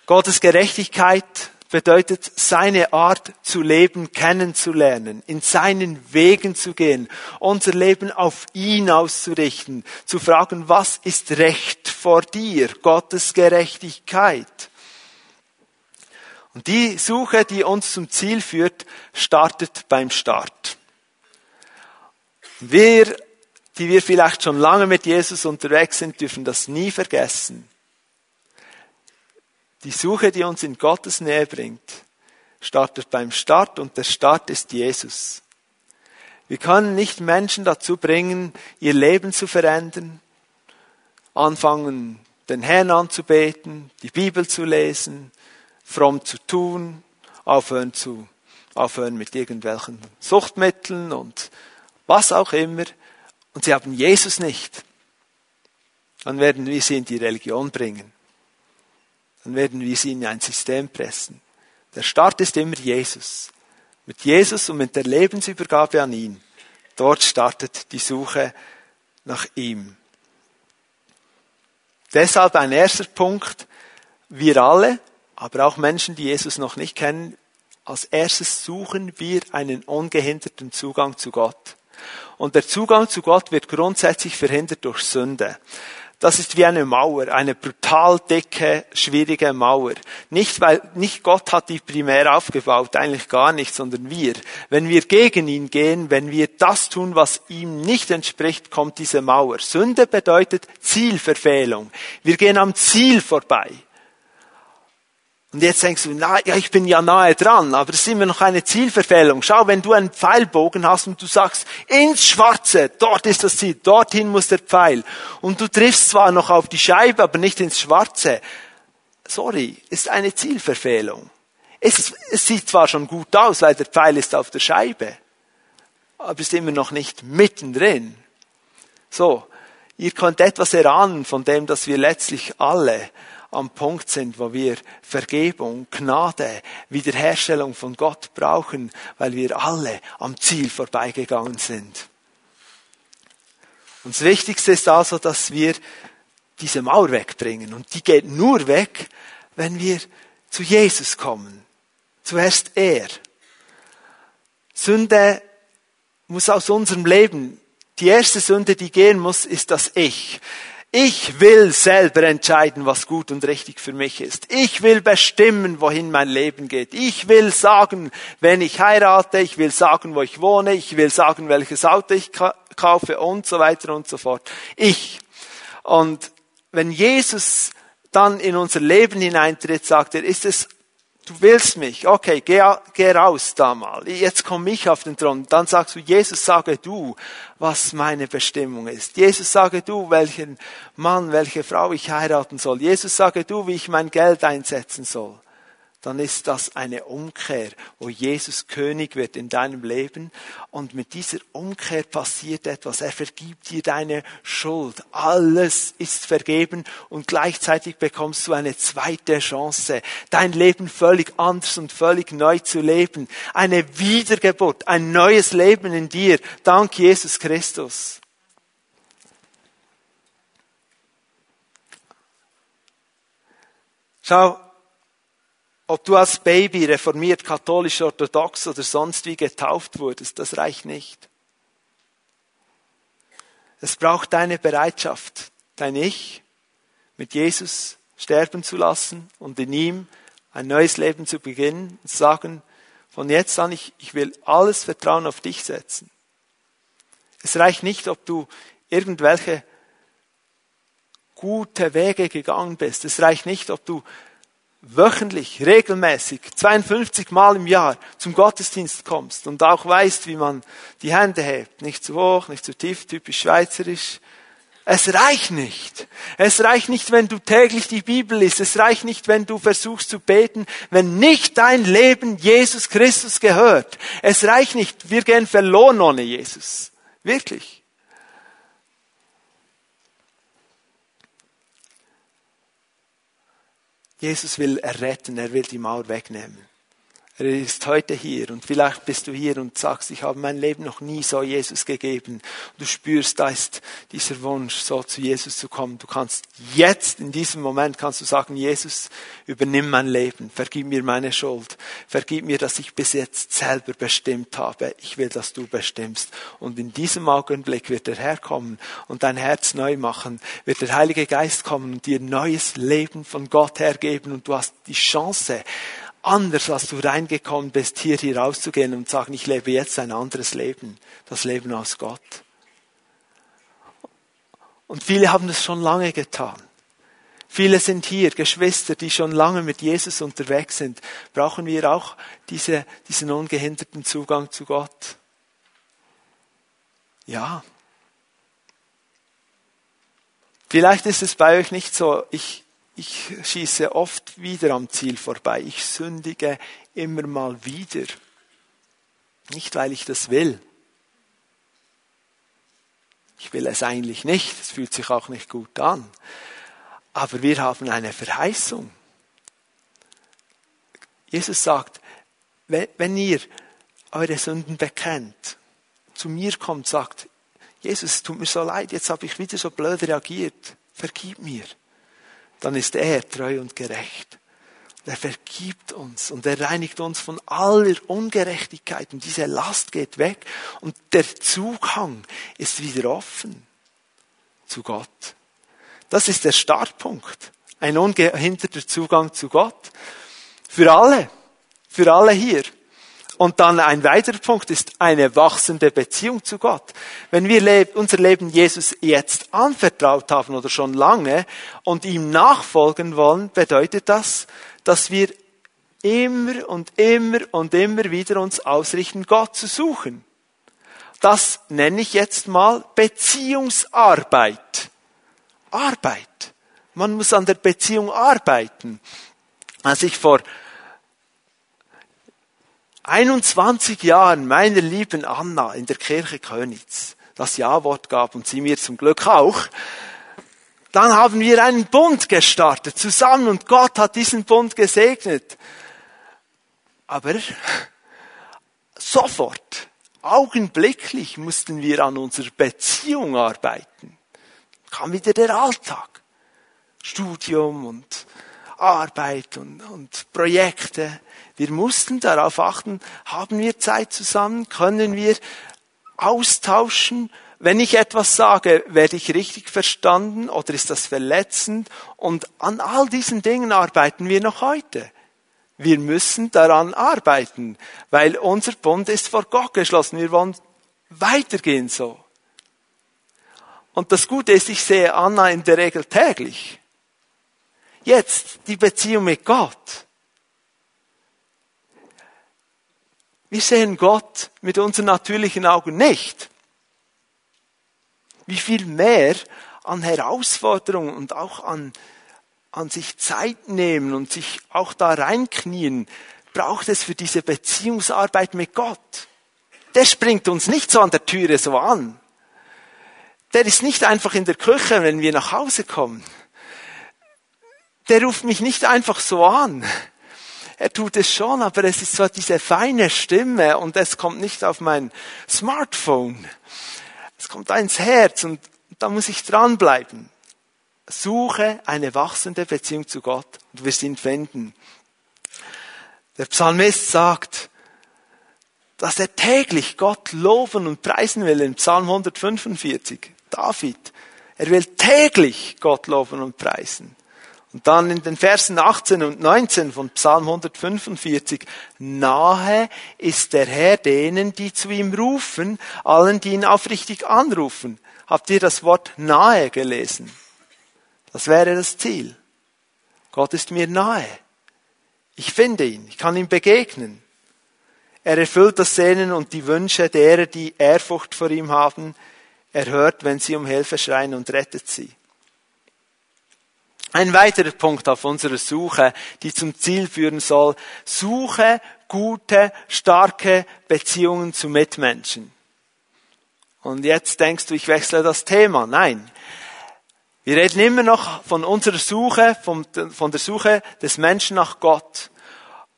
Gottes Gerechtigkeit bedeutet, seine Art zu leben kennenzulernen, in seinen Wegen zu gehen, unser Leben auf ihn auszurichten, zu fragen, was ist Recht vor dir, Gottes Gerechtigkeit. Und die Suche, die uns zum Ziel führt, startet beim Start. Wir, die wir vielleicht schon lange mit Jesus unterwegs sind, dürfen das nie vergessen. Die Suche, die uns in Gottes Nähe bringt, startet beim Start und der Start ist Jesus. Wir können nicht Menschen dazu bringen, ihr Leben zu verändern, anfangen, den Herrn anzubeten, die Bibel zu lesen, fromm zu tun, aufhören zu, aufhören mit irgendwelchen Suchtmitteln und was auch immer. Und sie haben Jesus nicht. Dann werden wir sie in die Religion bringen dann werden wir sie in ein System pressen. Der Start ist immer Jesus. Mit Jesus und mit der Lebensübergabe an ihn. Dort startet die Suche nach ihm. Deshalb ein erster Punkt. Wir alle, aber auch Menschen, die Jesus noch nicht kennen, als erstes suchen wir einen ungehinderten Zugang zu Gott. Und der Zugang zu Gott wird grundsätzlich verhindert durch Sünde. Das ist wie eine Mauer, eine brutal dicke, schwierige Mauer. Nicht weil, nicht Gott hat die primär aufgebaut, eigentlich gar nicht, sondern wir. Wenn wir gegen ihn gehen, wenn wir das tun, was ihm nicht entspricht, kommt diese Mauer. Sünde bedeutet Zielverfehlung. Wir gehen am Ziel vorbei. Und jetzt denkst du, na, ja, ich bin ja nahe dran, aber es ist immer noch eine Zielverfehlung. Schau, wenn du einen Pfeilbogen hast und du sagst, ins Schwarze, dort ist das Ziel, dorthin muss der Pfeil. Und du triffst zwar noch auf die Scheibe, aber nicht ins Schwarze. Sorry, ist eine Zielverfehlung. Es, es sieht zwar schon gut aus, weil der Pfeil ist auf der Scheibe, aber ist immer noch nicht mittendrin. So, ihr könnt etwas erahnen von dem, dass wir letztlich alle am Punkt sind, wo wir Vergebung, Gnade, Wiederherstellung von Gott brauchen, weil wir alle am Ziel vorbeigegangen sind. Und das Wichtigste ist also, dass wir diese Mauer wegbringen. Und die geht nur weg, wenn wir zu Jesus kommen. Zuerst er. Sünde muss aus unserem Leben, die erste Sünde, die gehen muss, ist das Ich. Ich will selber entscheiden, was gut und richtig für mich ist. Ich will bestimmen, wohin mein Leben geht. Ich will sagen, wenn ich heirate, ich will sagen, wo ich wohne, ich will sagen, welches Auto ich kaufe und so weiter und so fort. Ich. Und wenn Jesus dann in unser Leben hineintritt, sagt er, ist es Du willst mich. Okay, geh, geh raus da mal. Jetzt komme ich auf den Thron. Dann sagst du, Jesus, sage du, was meine Bestimmung ist. Jesus, sage du, welchen Mann, welche Frau ich heiraten soll. Jesus, sage du, wie ich mein Geld einsetzen soll dann ist das eine Umkehr, wo Jesus König wird in deinem Leben. Und mit dieser Umkehr passiert etwas. Er vergibt dir deine Schuld. Alles ist vergeben und gleichzeitig bekommst du eine zweite Chance, dein Leben völlig anders und völlig neu zu leben. Eine Wiedergeburt, ein neues Leben in dir. Dank Jesus Christus. Schau, ob du als Baby reformiert, katholisch, orthodox oder sonst wie getauft wurdest, das reicht nicht. Es braucht deine Bereitschaft, dein Ich mit Jesus sterben zu lassen und in ihm ein neues Leben zu beginnen und sagen, von jetzt an, ich, ich will alles Vertrauen auf dich setzen. Es reicht nicht, ob du irgendwelche gute Wege gegangen bist. Es reicht nicht, ob du wöchentlich, regelmäßig, 52 Mal im Jahr zum Gottesdienst kommst und auch weißt, wie man die Hände hebt. Nicht zu hoch, nicht zu tief, typisch schweizerisch. Es reicht nicht. Es reicht nicht, wenn du täglich die Bibel liest. Es reicht nicht, wenn du versuchst zu beten, wenn nicht dein Leben Jesus Christus gehört. Es reicht nicht. Wir gehen verloren ohne Jesus. Wirklich. Jesus will erretten, er will die Mauer wegnehmen. Er ist heute hier und vielleicht bist du hier und sagst, ich habe mein Leben noch nie so Jesus gegeben. Du spürst, da ist dieser Wunsch, so zu Jesus zu kommen. Du kannst jetzt, in diesem Moment, kannst du sagen, Jesus, übernimm mein Leben, vergib mir meine Schuld, vergib mir, dass ich bis jetzt selber bestimmt habe. Ich will, dass du bestimmst. Und in diesem Augenblick wird er herkommen und dein Herz neu machen, wird der Heilige Geist kommen und dir neues Leben von Gott hergeben und du hast die Chance, anders, als du reingekommen bist, hier, hier rauszugehen und sagen, ich lebe jetzt ein anderes Leben, das Leben aus Gott. Und viele haben das schon lange getan. Viele sind hier, Geschwister, die schon lange mit Jesus unterwegs sind. Brauchen wir auch diese, diesen ungehinderten Zugang zu Gott? Ja. Vielleicht ist es bei euch nicht so, ich, ich schieße oft wieder am Ziel vorbei. Ich sündige immer mal wieder. Nicht, weil ich das will. Ich will es eigentlich nicht. Es fühlt sich auch nicht gut an. Aber wir haben eine Verheißung. Jesus sagt, wenn ihr eure Sünden bekennt, zu mir kommt, sagt, Jesus, tut mir so leid, jetzt habe ich wieder so blöd reagiert. Vergib mir dann ist er treu und gerecht. Er vergibt uns und er reinigt uns von aller Ungerechtigkeit und diese Last geht weg und der Zugang ist wieder offen zu Gott. Das ist der Startpunkt. Ein ungehinderter Zugang zu Gott. Für alle. Für alle hier. Und dann ein weiterer Punkt ist eine wachsende Beziehung zu Gott. Wenn wir unser Leben Jesus jetzt anvertraut haben oder schon lange und ihm nachfolgen wollen, bedeutet das, dass wir immer und immer und immer wieder uns ausrichten, Gott zu suchen. Das nenne ich jetzt mal Beziehungsarbeit. Arbeit. Man muss an der Beziehung arbeiten. Als ich vor 21 Jahren meiner lieben Anna in der Kirche Könitz das Ja-Wort gab und sie mir zum Glück auch, dann haben wir einen Bund gestartet zusammen und Gott hat diesen Bund gesegnet. Aber sofort, augenblicklich mussten wir an unserer Beziehung arbeiten. Kam wieder der Alltag. Studium und Arbeit und, und Projekte. Wir mussten darauf achten, haben wir Zeit zusammen, können wir austauschen, wenn ich etwas sage, werde ich richtig verstanden oder ist das verletzend? Und an all diesen Dingen arbeiten wir noch heute. Wir müssen daran arbeiten, weil unser Bund ist vor Gott geschlossen. Wir wollen weitergehen so. Und das Gute ist, ich sehe Anna in der Regel täglich. Jetzt die Beziehung mit Gott. Wir sehen Gott mit unseren natürlichen Augen nicht. Wie viel mehr an Herausforderungen und auch an, an sich Zeit nehmen und sich auch da reinknien, braucht es für diese Beziehungsarbeit mit Gott. Der springt uns nicht so an der Türe so an. Der ist nicht einfach in der Küche, wenn wir nach Hause kommen. Der ruft mich nicht einfach so an. Er tut es schon, aber es ist so diese feine Stimme und es kommt nicht auf mein Smartphone. Es kommt ins Herz und da muss ich dranbleiben. Suche eine wachsende Beziehung zu Gott und wir sind finden. Der Psalmist sagt, dass er täglich Gott loben und preisen will in Psalm 145. David, er will täglich Gott loben und preisen. Und dann in den Versen 18 und 19 von Psalm 145, nahe ist der Herr denen, die zu ihm rufen, allen, die ihn aufrichtig anrufen. Habt ihr das Wort nahe gelesen? Das wäre das Ziel. Gott ist mir nahe. Ich finde ihn, ich kann ihm begegnen. Er erfüllt das Sehnen und die Wünsche derer, die Ehrfurcht vor ihm haben. Er hört, wenn sie um Hilfe schreien und rettet sie. Ein weiterer Punkt auf unserer Suche, die zum Ziel führen soll, suche gute, starke Beziehungen zu Mitmenschen. Und jetzt denkst du, ich wechsle das Thema. Nein. Wir reden immer noch von unserer Suche, von, der Suche des Menschen nach Gott.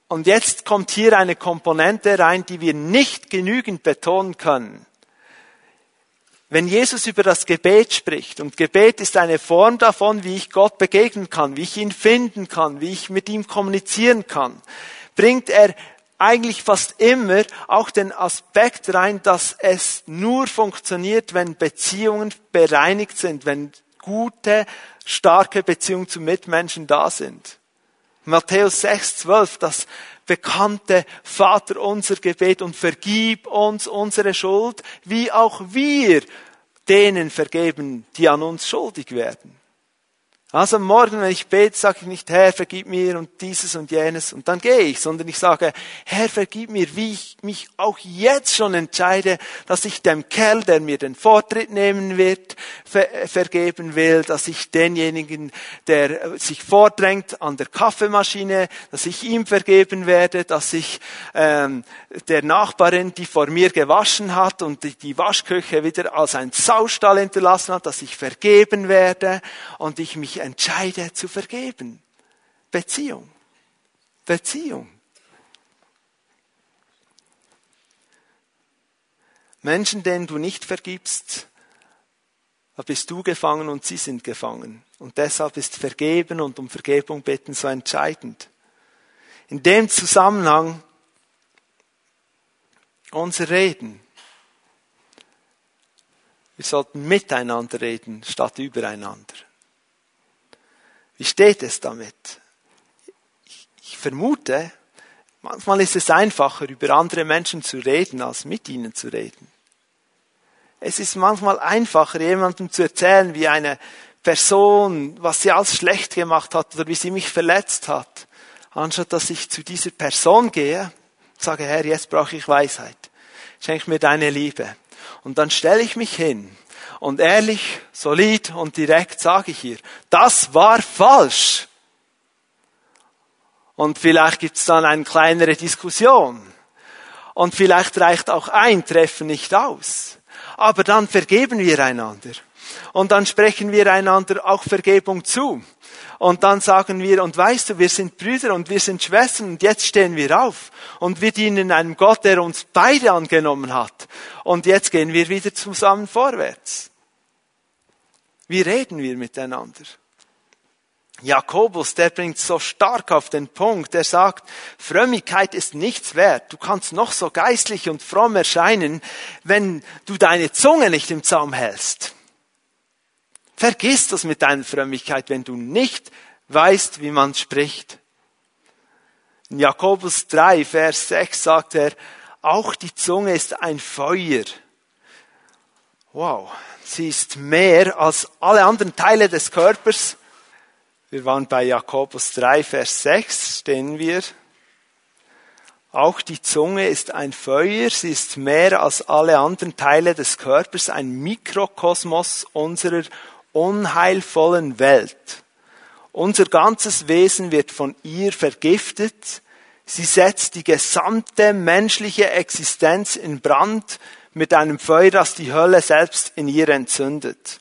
Und jetzt kommt hier eine Komponente rein, die wir nicht genügend betonen können. Wenn Jesus über das Gebet spricht, und Gebet ist eine Form davon, wie ich Gott begegnen kann, wie ich ihn finden kann, wie ich mit ihm kommunizieren kann, bringt er eigentlich fast immer auch den Aspekt rein, dass es nur funktioniert, wenn Beziehungen bereinigt sind, wenn gute, starke Beziehungen zu Mitmenschen da sind. Matthäus 6, 12, das bekannte Vater unser Gebet und vergib uns unsere Schuld, wie auch wir denen vergeben, die an uns schuldig werden. Also morgen, wenn ich bete, sage ich nicht, Herr, vergib mir und dieses und jenes und dann gehe ich, sondern ich sage, Herr, vergib mir, wie ich mich auch jetzt schon entscheide, dass ich dem Kerl, der mir den Vortritt nehmen wird, ver vergeben will, dass ich denjenigen, der sich vordrängt an der Kaffeemaschine, dass ich ihm vergeben werde, dass ich ähm, der Nachbarin, die vor mir gewaschen hat und die, die Waschküche wieder als ein Saustall hinterlassen hat, dass ich vergeben werde und ich mich entscheide zu vergeben. Beziehung. Beziehung. Menschen, denen du nicht vergibst, da bist du gefangen und sie sind gefangen. Und deshalb ist Vergeben und um Vergebung bitten so entscheidend. In dem Zusammenhang unser Reden. Wir sollten miteinander reden statt übereinander. Wie steht es damit? Ich, ich vermute, manchmal ist es einfacher, über andere Menschen zu reden, als mit ihnen zu reden. Es ist manchmal einfacher, jemandem zu erzählen, wie eine Person, was sie alles schlecht gemacht hat oder wie sie mich verletzt hat, anstatt dass ich zu dieser Person gehe und sage, Herr, jetzt brauche ich Weisheit. Schenk mir deine Liebe. Und dann stelle ich mich hin und ehrlich, solid und direkt sage ich ihr, das war falsch. Und vielleicht gibt es dann eine kleinere Diskussion. Und vielleicht reicht auch ein Treffen nicht aus. Aber dann vergeben wir einander. Und dann sprechen wir einander auch Vergebung zu. Und dann sagen wir, und weißt du, wir sind Brüder und wir sind Schwestern und jetzt stehen wir auf. Und wir dienen einem Gott, der uns beide angenommen hat. Und jetzt gehen wir wieder zusammen vorwärts. Wie reden wir miteinander? Jakobus, der bringt so stark auf den Punkt. Er sagt, Frömmigkeit ist nichts wert. Du kannst noch so geistlich und fromm erscheinen, wenn du deine Zunge nicht im Zaum hältst. Vergiss das mit deiner Frömmigkeit, wenn du nicht weißt, wie man spricht. In Jakobus 3, Vers 6 sagt er, auch die Zunge ist ein Feuer. Wow, sie ist mehr als alle anderen Teile des Körpers. Wir waren bei Jakobus 3, Vers 6, stehen wir. Auch die Zunge ist ein Feuer, sie ist mehr als alle anderen Teile des Körpers ein Mikrokosmos unserer unheilvollen Welt. Unser ganzes Wesen wird von ihr vergiftet. Sie setzt die gesamte menschliche Existenz in Brand mit einem Feuer, das die Hölle selbst in ihr entzündet.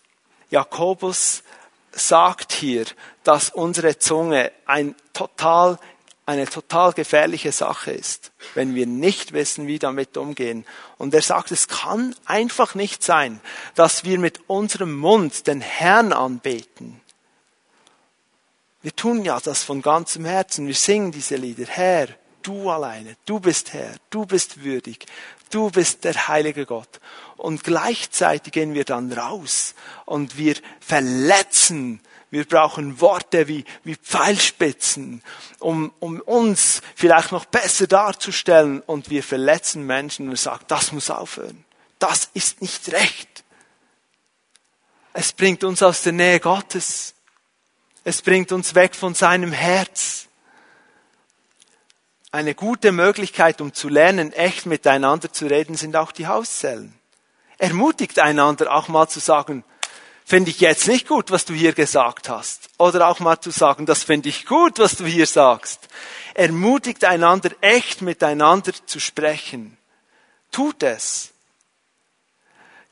Jakobus sagt hier, dass unsere Zunge ein total, eine total gefährliche Sache ist, wenn wir nicht wissen, wie damit umgehen. Und er sagt, es kann einfach nicht sein, dass wir mit unserem Mund den Herrn anbeten. Wir tun ja das von ganzem Herzen. Wir singen diese Lieder. Herr, du alleine, du bist Herr, du bist würdig, du bist der heilige Gott. Und gleichzeitig gehen wir dann raus und wir verletzen. Wir brauchen Worte wie, wie Pfeilspitzen, um, um uns vielleicht noch besser darzustellen. Und wir verletzen Menschen und sagen, das muss aufhören. Das ist nicht recht. Es bringt uns aus der Nähe Gottes. Es bringt uns weg von seinem Herz eine gute Möglichkeit, um zu lernen, echt miteinander zu reden, sind auch die Hauszellen. Ermutigt einander auch mal zu sagen, finde ich jetzt nicht gut, was du hier gesagt hast. Oder auch mal zu sagen, das finde ich gut, was du hier sagst. Ermutigt einander, echt miteinander zu sprechen. Tut es.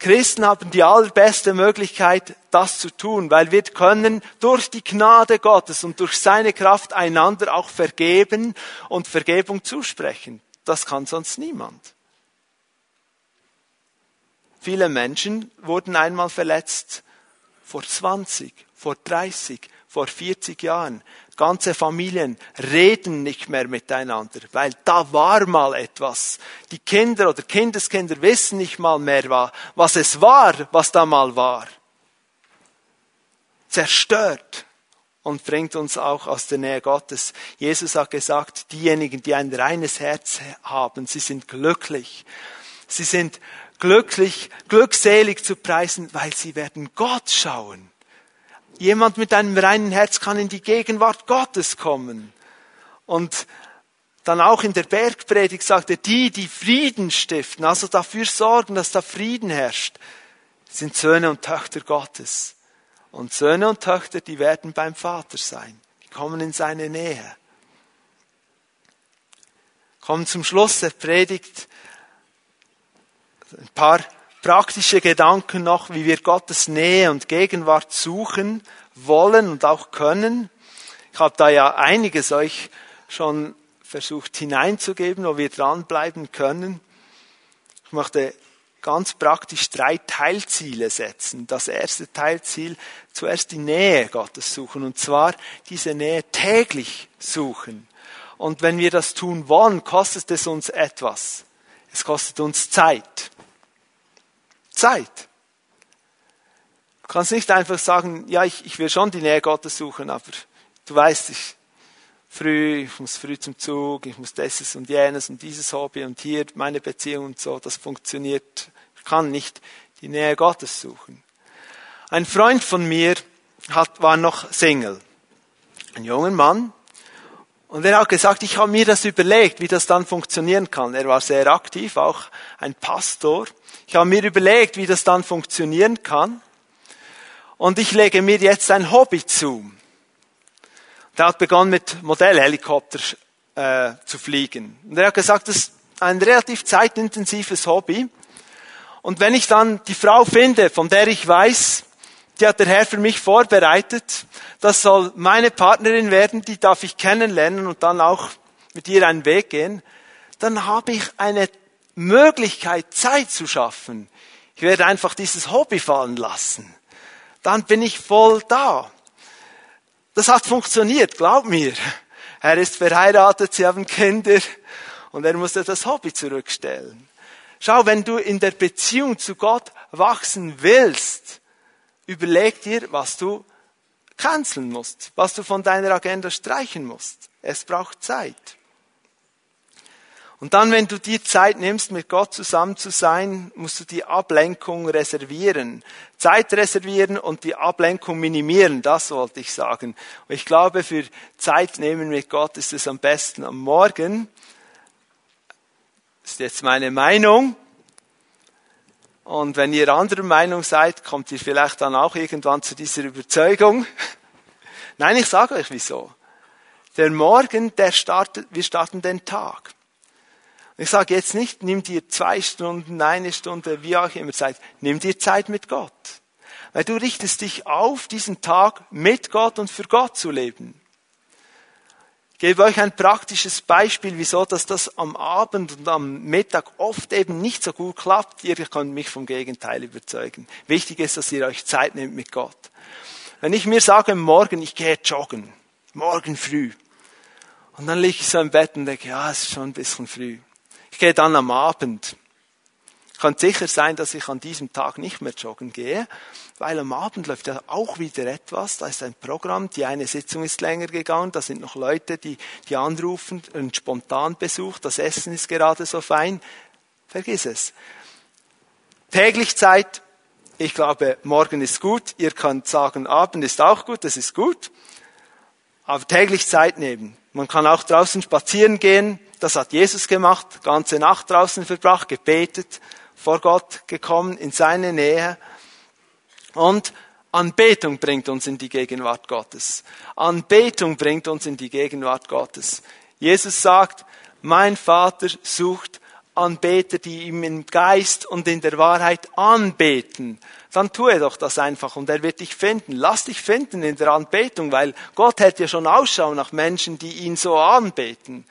Christen haben die allerbeste Möglichkeit, das zu tun, weil wir können durch die Gnade Gottes und durch seine Kraft einander auch vergeben und Vergebung zusprechen. Das kann sonst niemand. Viele Menschen wurden einmal verletzt vor 20, vor 30, vor 40 Jahren. Ganze Familien reden nicht mehr miteinander, weil da war mal etwas. Die Kinder oder Kindeskinder wissen nicht mal mehr, was es war, was da mal war. Zerstört und bringt uns auch aus der Nähe Gottes. Jesus hat gesagt, diejenigen, die ein reines Herz haben, sie sind glücklich. Sie sind glücklich, glückselig zu preisen, weil sie werden Gott schauen. Jemand mit einem reinen Herz kann in die Gegenwart Gottes kommen. Und dann auch in der Bergpredigt sagt er, die, die Frieden stiften, also dafür sorgen, dass da Frieden herrscht, sind Söhne und Töchter Gottes. Und Söhne und Töchter, die werden beim Vater sein. Die kommen in seine Nähe. Kommen zum Schluss der Predigt. Ein paar praktische Gedanken noch, wie wir Gottes Nähe und Gegenwart suchen wollen und auch können. Ich habe da ja einiges euch schon versucht hineinzugeben, wo wir dranbleiben können. Ich möchte ganz praktisch drei Teilziele setzen. Das erste Teilziel, zuerst die Nähe Gottes suchen und zwar diese Nähe täglich suchen. Und wenn wir das tun wollen, kostet es uns etwas. Es kostet uns Zeit. Zeit. Du kannst nicht einfach sagen, ja, ich, ich will schon die Nähe Gottes suchen, aber du weißt, ich früh, ich muss früh zum Zug, ich muss dieses und jenes und dieses Hobby und hier meine Beziehung und so, das funktioniert. Ich kann nicht die Nähe Gottes suchen. Ein Freund von mir hat, war noch Single. Ein junger Mann, und er hat gesagt, ich habe mir das überlegt, wie das dann funktionieren kann. Er war sehr aktiv, auch ein Pastor. Ich habe mir überlegt, wie das dann funktionieren kann. Und ich lege mir jetzt ein Hobby zu. Er hat begonnen mit Modellhelikopter äh, zu fliegen. Und er hat gesagt, das ist ein relativ zeitintensives Hobby. Und wenn ich dann die Frau finde, von der ich weiß, die hat der Herr für mich vorbereitet. Das soll meine Partnerin werden, die darf ich kennenlernen und dann auch mit ihr einen Weg gehen. Dann habe ich eine Möglichkeit, Zeit zu schaffen. Ich werde einfach dieses Hobby fallen lassen. Dann bin ich voll da. Das hat funktioniert, glaub mir. Er ist verheiratet, sie haben Kinder und er musste das Hobby zurückstellen. Schau, wenn du in der Beziehung zu Gott wachsen willst, Überleg dir, was du canceln musst, was du von deiner Agenda streichen musst. Es braucht Zeit. Und dann, wenn du dir Zeit nimmst, mit Gott zusammen zu sein, musst du die Ablenkung reservieren. Zeit reservieren und die Ablenkung minimieren, das wollte ich sagen. Und ich glaube, für Zeit nehmen mit Gott ist es am besten am Morgen. ist jetzt meine Meinung. Und wenn ihr anderer Meinung seid, kommt ihr vielleicht dann auch irgendwann zu dieser Überzeugung. Nein, ich sage euch wieso. Der Morgen, der startet, wir starten den Tag. Ich sage jetzt nicht, nimm dir zwei Stunden, eine Stunde, wie auch immer Zeit. Nimm dir Zeit mit Gott. Weil du richtest dich auf, diesen Tag mit Gott und für Gott zu leben. Ich gebe euch ein praktisches Beispiel, wieso dass das am Abend und am Mittag oft eben nicht so gut klappt. Ihr könnt mich vom Gegenteil überzeugen. Wichtig ist, dass ihr euch Zeit nehmt mit Gott. Wenn ich mir sage, morgen, ich gehe joggen, morgen früh, und dann liege ich so im Bett und denke, ja, es ist schon ein bisschen früh. Ich gehe dann am Abend. Kann sicher sein, dass ich an diesem Tag nicht mehr joggen gehe, weil am Abend läuft ja auch wieder etwas. Da ist ein Programm, die eine Sitzung ist länger gegangen, da sind noch Leute, die, die anrufen, ein Spontanbesuch, das Essen ist gerade so fein. Vergiss es. Täglich Zeit, ich glaube, morgen ist gut. Ihr könnt sagen, Abend ist auch gut, das ist gut. Aber täglich Zeit nehmen. Man kann auch draußen spazieren gehen. Das hat Jesus gemacht. Ganze Nacht draußen verbracht, gebetet, vor Gott gekommen, in seine Nähe. Und Anbetung bringt uns in die Gegenwart Gottes. Anbetung bringt uns in die Gegenwart Gottes. Jesus sagt, mein Vater sucht Anbeter, die ihm im Geist und in der Wahrheit anbeten dann tue doch das einfach und er wird dich finden. Lass dich finden in der Anbetung, weil Gott hält ja schon Ausschau nach Menschen, die ihn so anbeten.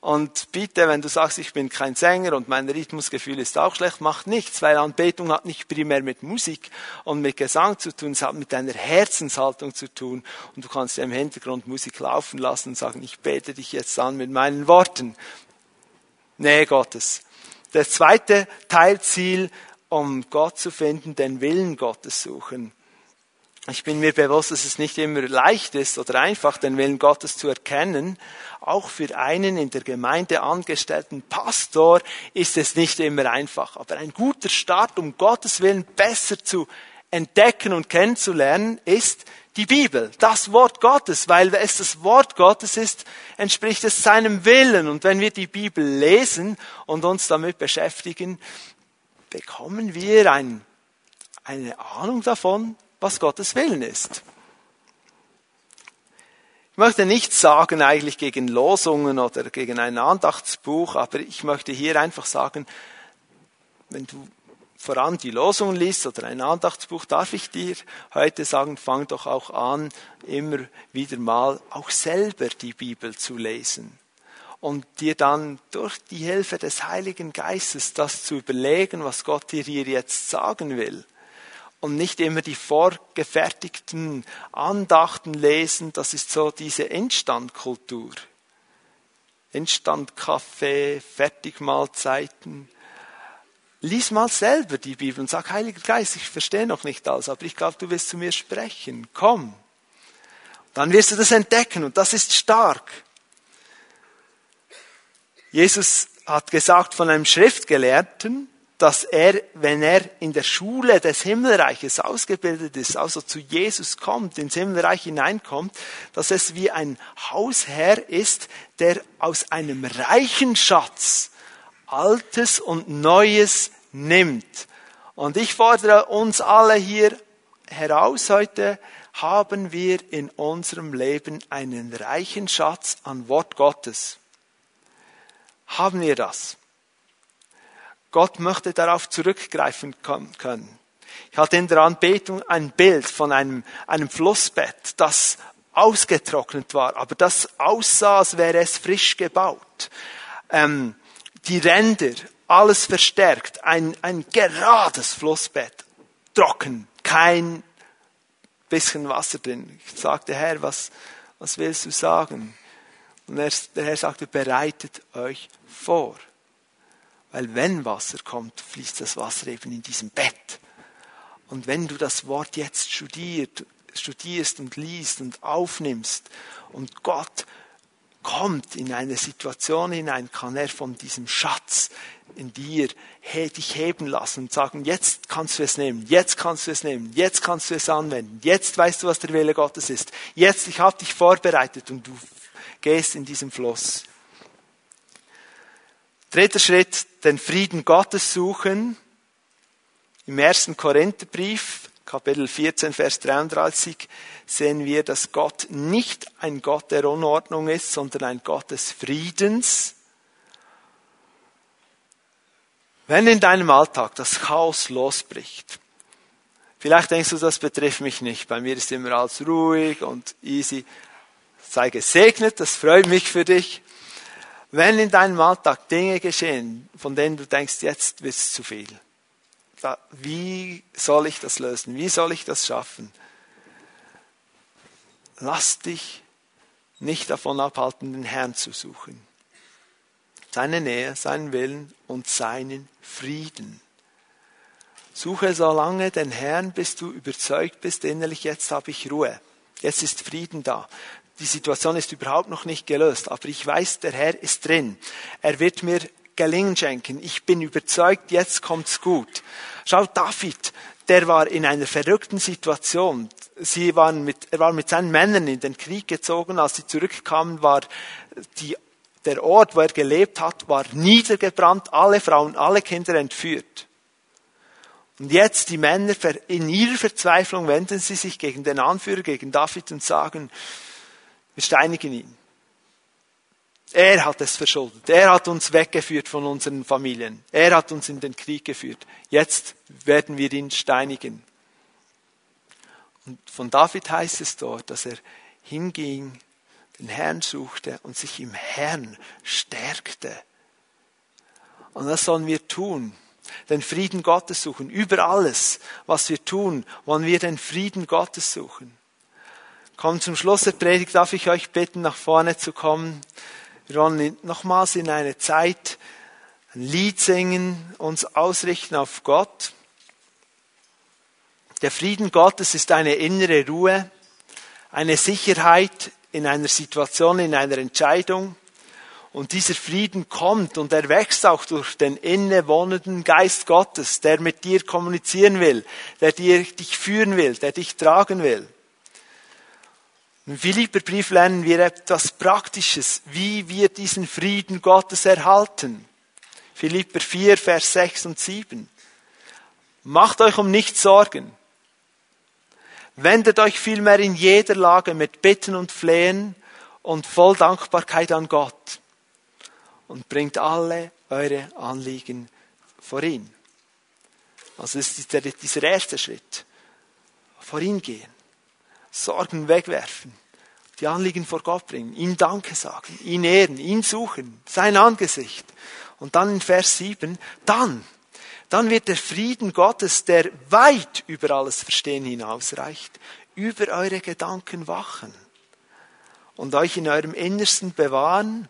Und bitte, wenn du sagst, ich bin kein Sänger und mein Rhythmusgefühl ist auch schlecht, mach nichts, weil Anbetung hat nicht primär mit Musik und mit Gesang zu tun, es hat mit deiner Herzenshaltung zu tun. Und du kannst ja im Hintergrund Musik laufen lassen und sagen, ich bete dich jetzt an mit meinen Worten. Nähe Gottes. Das zweite Teilziel um Gott zu finden, den Willen Gottes suchen. Ich bin mir bewusst, dass es nicht immer leicht ist oder einfach, den Willen Gottes zu erkennen. Auch für einen in der Gemeinde angestellten Pastor ist es nicht immer einfach. Aber ein guter Start, um Gottes Willen besser zu entdecken und kennenzulernen, ist die Bibel, das Wort Gottes, weil es das Wort Gottes ist, entspricht es seinem Willen. Und wenn wir die Bibel lesen und uns damit beschäftigen, bekommen wir ein, eine Ahnung davon, was Gottes Willen ist. Ich möchte nichts sagen eigentlich gegen Losungen oder gegen ein Andachtsbuch, aber ich möchte hier einfach sagen, wenn du voran die Losungen liest oder ein Andachtsbuch, darf ich dir heute sagen, fang doch auch an, immer wieder mal auch selber die Bibel zu lesen und dir dann durch die Hilfe des Heiligen Geistes das zu überlegen, was Gott dir hier jetzt sagen will. Und nicht immer die vorgefertigten Andachten lesen, das ist so diese Instandkultur. Instandkaffee, Fertigmahlzeiten. Lies mal selber die Bibel und sag, Heiliger Geist, ich verstehe noch nicht alles, aber ich glaube, du wirst zu mir sprechen. Komm. Dann wirst du das entdecken und das ist stark. Jesus hat gesagt von einem Schriftgelehrten, dass er, wenn er in der Schule des Himmelreiches ausgebildet ist, also zu Jesus kommt, ins Himmelreich hineinkommt, dass es wie ein Hausherr ist, der aus einem reichen Schatz Altes und Neues nimmt. Und ich fordere uns alle hier heraus heute, haben wir in unserem Leben einen reichen Schatz an Wort Gottes haben wir das. Gott möchte darauf zurückgreifen können. Ich hatte in der Anbetung ein Bild von einem, einem Flussbett, das ausgetrocknet war, aber das aussah, als wäre es frisch gebaut. Ähm, die Ränder, alles verstärkt, ein, ein gerades Flussbett, trocken, kein bisschen Wasser drin. Ich sagte, Herr, was, was willst du sagen? Und er, der Herr sagte, bereitet euch vor. Weil wenn Wasser kommt, fließt das Wasser eben in diesem Bett. Und wenn du das Wort jetzt studiert, studierst und liest und aufnimmst und Gott kommt in eine Situation hinein, kann er von diesem Schatz in dir dich heben lassen und sagen, jetzt kannst du es nehmen, jetzt kannst du es nehmen, jetzt kannst du es anwenden, jetzt weißt du, was der Wille Gottes ist, jetzt, ich habe dich vorbereitet und du gehst in diesem Fluss. Dritter Schritt, den Frieden Gottes suchen. Im ersten Korintherbrief, Kapitel 14, Vers 33, sehen wir, dass Gott nicht ein Gott der Unordnung ist, sondern ein Gott des Friedens. Wenn in deinem Alltag das Chaos losbricht, vielleicht denkst du, das betrifft mich nicht, bei mir ist immer alles ruhig und easy, sei gesegnet, das freut mich für dich. Wenn in deinem Alltag Dinge geschehen, von denen du denkst, jetzt wird es zu viel, wie soll ich das lösen? Wie soll ich das schaffen? Lass dich nicht davon abhalten, den Herrn zu suchen. Seine Nähe, seinen Willen und seinen Frieden. Suche so lange den Herrn, bis du überzeugt bist, innerlich, jetzt habe ich Ruhe. Jetzt ist Frieden da. Die Situation ist überhaupt noch nicht gelöst, aber ich weiß, der Herr ist drin. Er wird mir Gelingen schenken. Ich bin überzeugt, jetzt kommt's gut. Schau, David, der war in einer verrückten Situation. Sie waren mit, er war mit seinen Männern in den Krieg gezogen. Als sie zurückkamen, war die, der Ort, wo er gelebt hat, war niedergebrannt, alle Frauen, alle Kinder entführt. Und jetzt die Männer in ihrer Verzweiflung wenden sie sich gegen den Anführer, gegen David und sagen, wir steinigen ihn. Er hat es verschuldet. Er hat uns weggeführt von unseren Familien. Er hat uns in den Krieg geführt. Jetzt werden wir ihn steinigen. Und von David heißt es dort, dass er hinging, den Herrn suchte und sich im Herrn stärkte. Und das sollen wir tun. Den Frieden Gottes suchen. Über alles, was wir tun, wollen wir den Frieden Gottes suchen. Kommen zum Schluss der Predigt, darf ich euch bitten, nach vorne zu kommen. Wir wollen nochmals in eine Zeit ein Lied singen, uns ausrichten auf Gott. Der Frieden Gottes ist eine innere Ruhe, eine Sicherheit in einer Situation, in einer Entscheidung. Und dieser Frieden kommt und er wächst auch durch den innewohnenden Geist Gottes, der mit dir kommunizieren will, der dir, dich führen will, der dich tragen will. Im Philipperbrief lernen wir etwas Praktisches, wie wir diesen Frieden Gottes erhalten. Philipper 4, Vers 6 und 7. Macht euch um nichts Sorgen. Wendet euch vielmehr in jeder Lage mit Bitten und Flehen und voll Dankbarkeit an Gott und bringt alle eure Anliegen vor ihn. Also ist dieser erste Schritt. Vor ihn gehen. Sorgen wegwerfen, die Anliegen vor Gott bringen, ihm Danke sagen, ihn ehren, ihn suchen, sein Angesicht. Und dann in Vers 7, dann, dann wird der Frieden Gottes, der weit über alles Verstehen hinausreicht, über eure Gedanken wachen und euch in eurem Innersten bewahren,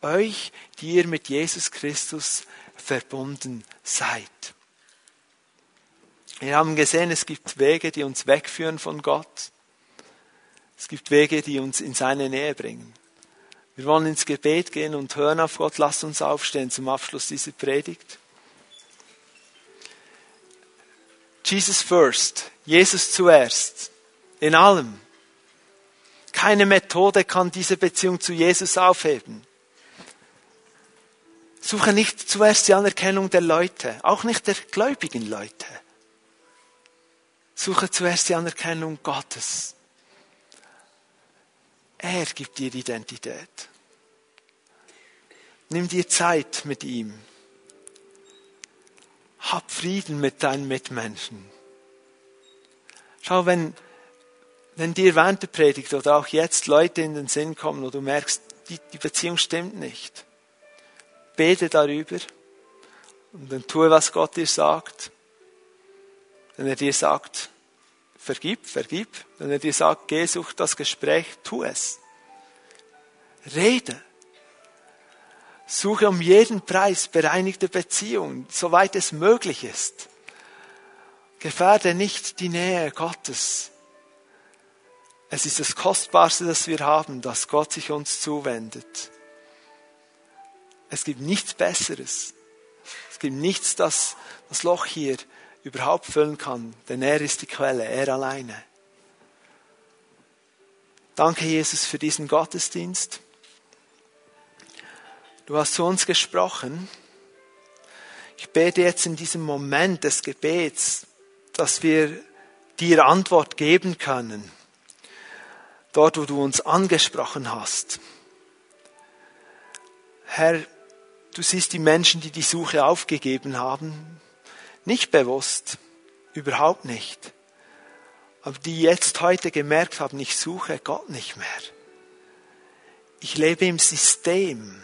euch, die ihr mit Jesus Christus verbunden seid. Wir haben gesehen, es gibt Wege, die uns wegführen von Gott. Es gibt Wege, die uns in seine Nähe bringen. Wir wollen ins Gebet gehen und hören auf Gott. Lasst uns aufstehen zum Abschluss dieser Predigt. Jesus first. Jesus zuerst. In allem. Keine Methode kann diese Beziehung zu Jesus aufheben. Suche nicht zuerst die Anerkennung der Leute, auch nicht der gläubigen Leute. Suche zuerst die Anerkennung Gottes. Er gibt dir Identität. Nimm dir Zeit mit ihm. Hab Frieden mit deinen Mitmenschen. Schau, wenn, wenn dir während der Predigt oder auch jetzt Leute in den Sinn kommen und du merkst, die, die Beziehung stimmt nicht, bete darüber und dann tue, was Gott dir sagt. Wenn er dir sagt, vergib, vergib. Wenn er dir sagt, geh, such das Gespräch, tu es. Rede. Suche um jeden Preis bereinigte Beziehungen, soweit es möglich ist. Gefährde nicht die Nähe Gottes. Es ist das Kostbarste, das wir haben, dass Gott sich uns zuwendet. Es gibt nichts Besseres. Es gibt nichts, das das Loch hier überhaupt füllen kann, denn er ist die Quelle, er alleine. Danke, Jesus, für diesen Gottesdienst. Du hast zu uns gesprochen Ich bete jetzt in diesem Moment des Gebets, dass wir dir Antwort geben können. Dort, wo du uns angesprochen hast. Herr, du siehst die Menschen, die die Suche aufgegeben haben, nicht bewusst, überhaupt nicht. Aber die jetzt heute gemerkt haben, ich suche Gott nicht mehr. Ich lebe im System.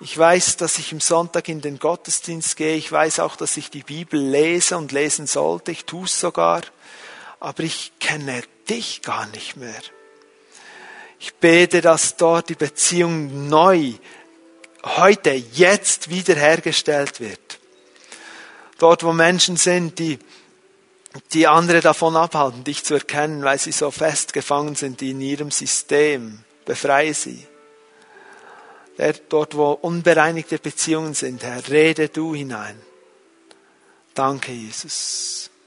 Ich weiß, dass ich am Sonntag in den Gottesdienst gehe. Ich weiß auch, dass ich die Bibel lese und lesen sollte. Ich tue es sogar. Aber ich kenne dich gar nicht mehr. Ich bete, dass dort die Beziehung neu, heute, jetzt wiederhergestellt wird. Dort, wo Menschen sind, die, die andere davon abhalten, dich zu erkennen, weil sie so festgefangen sind in ihrem System. Befreie sie. Herr, dort wo unbereinigte Beziehungen sind, Herr, rede du hinein. Danke, Jesus.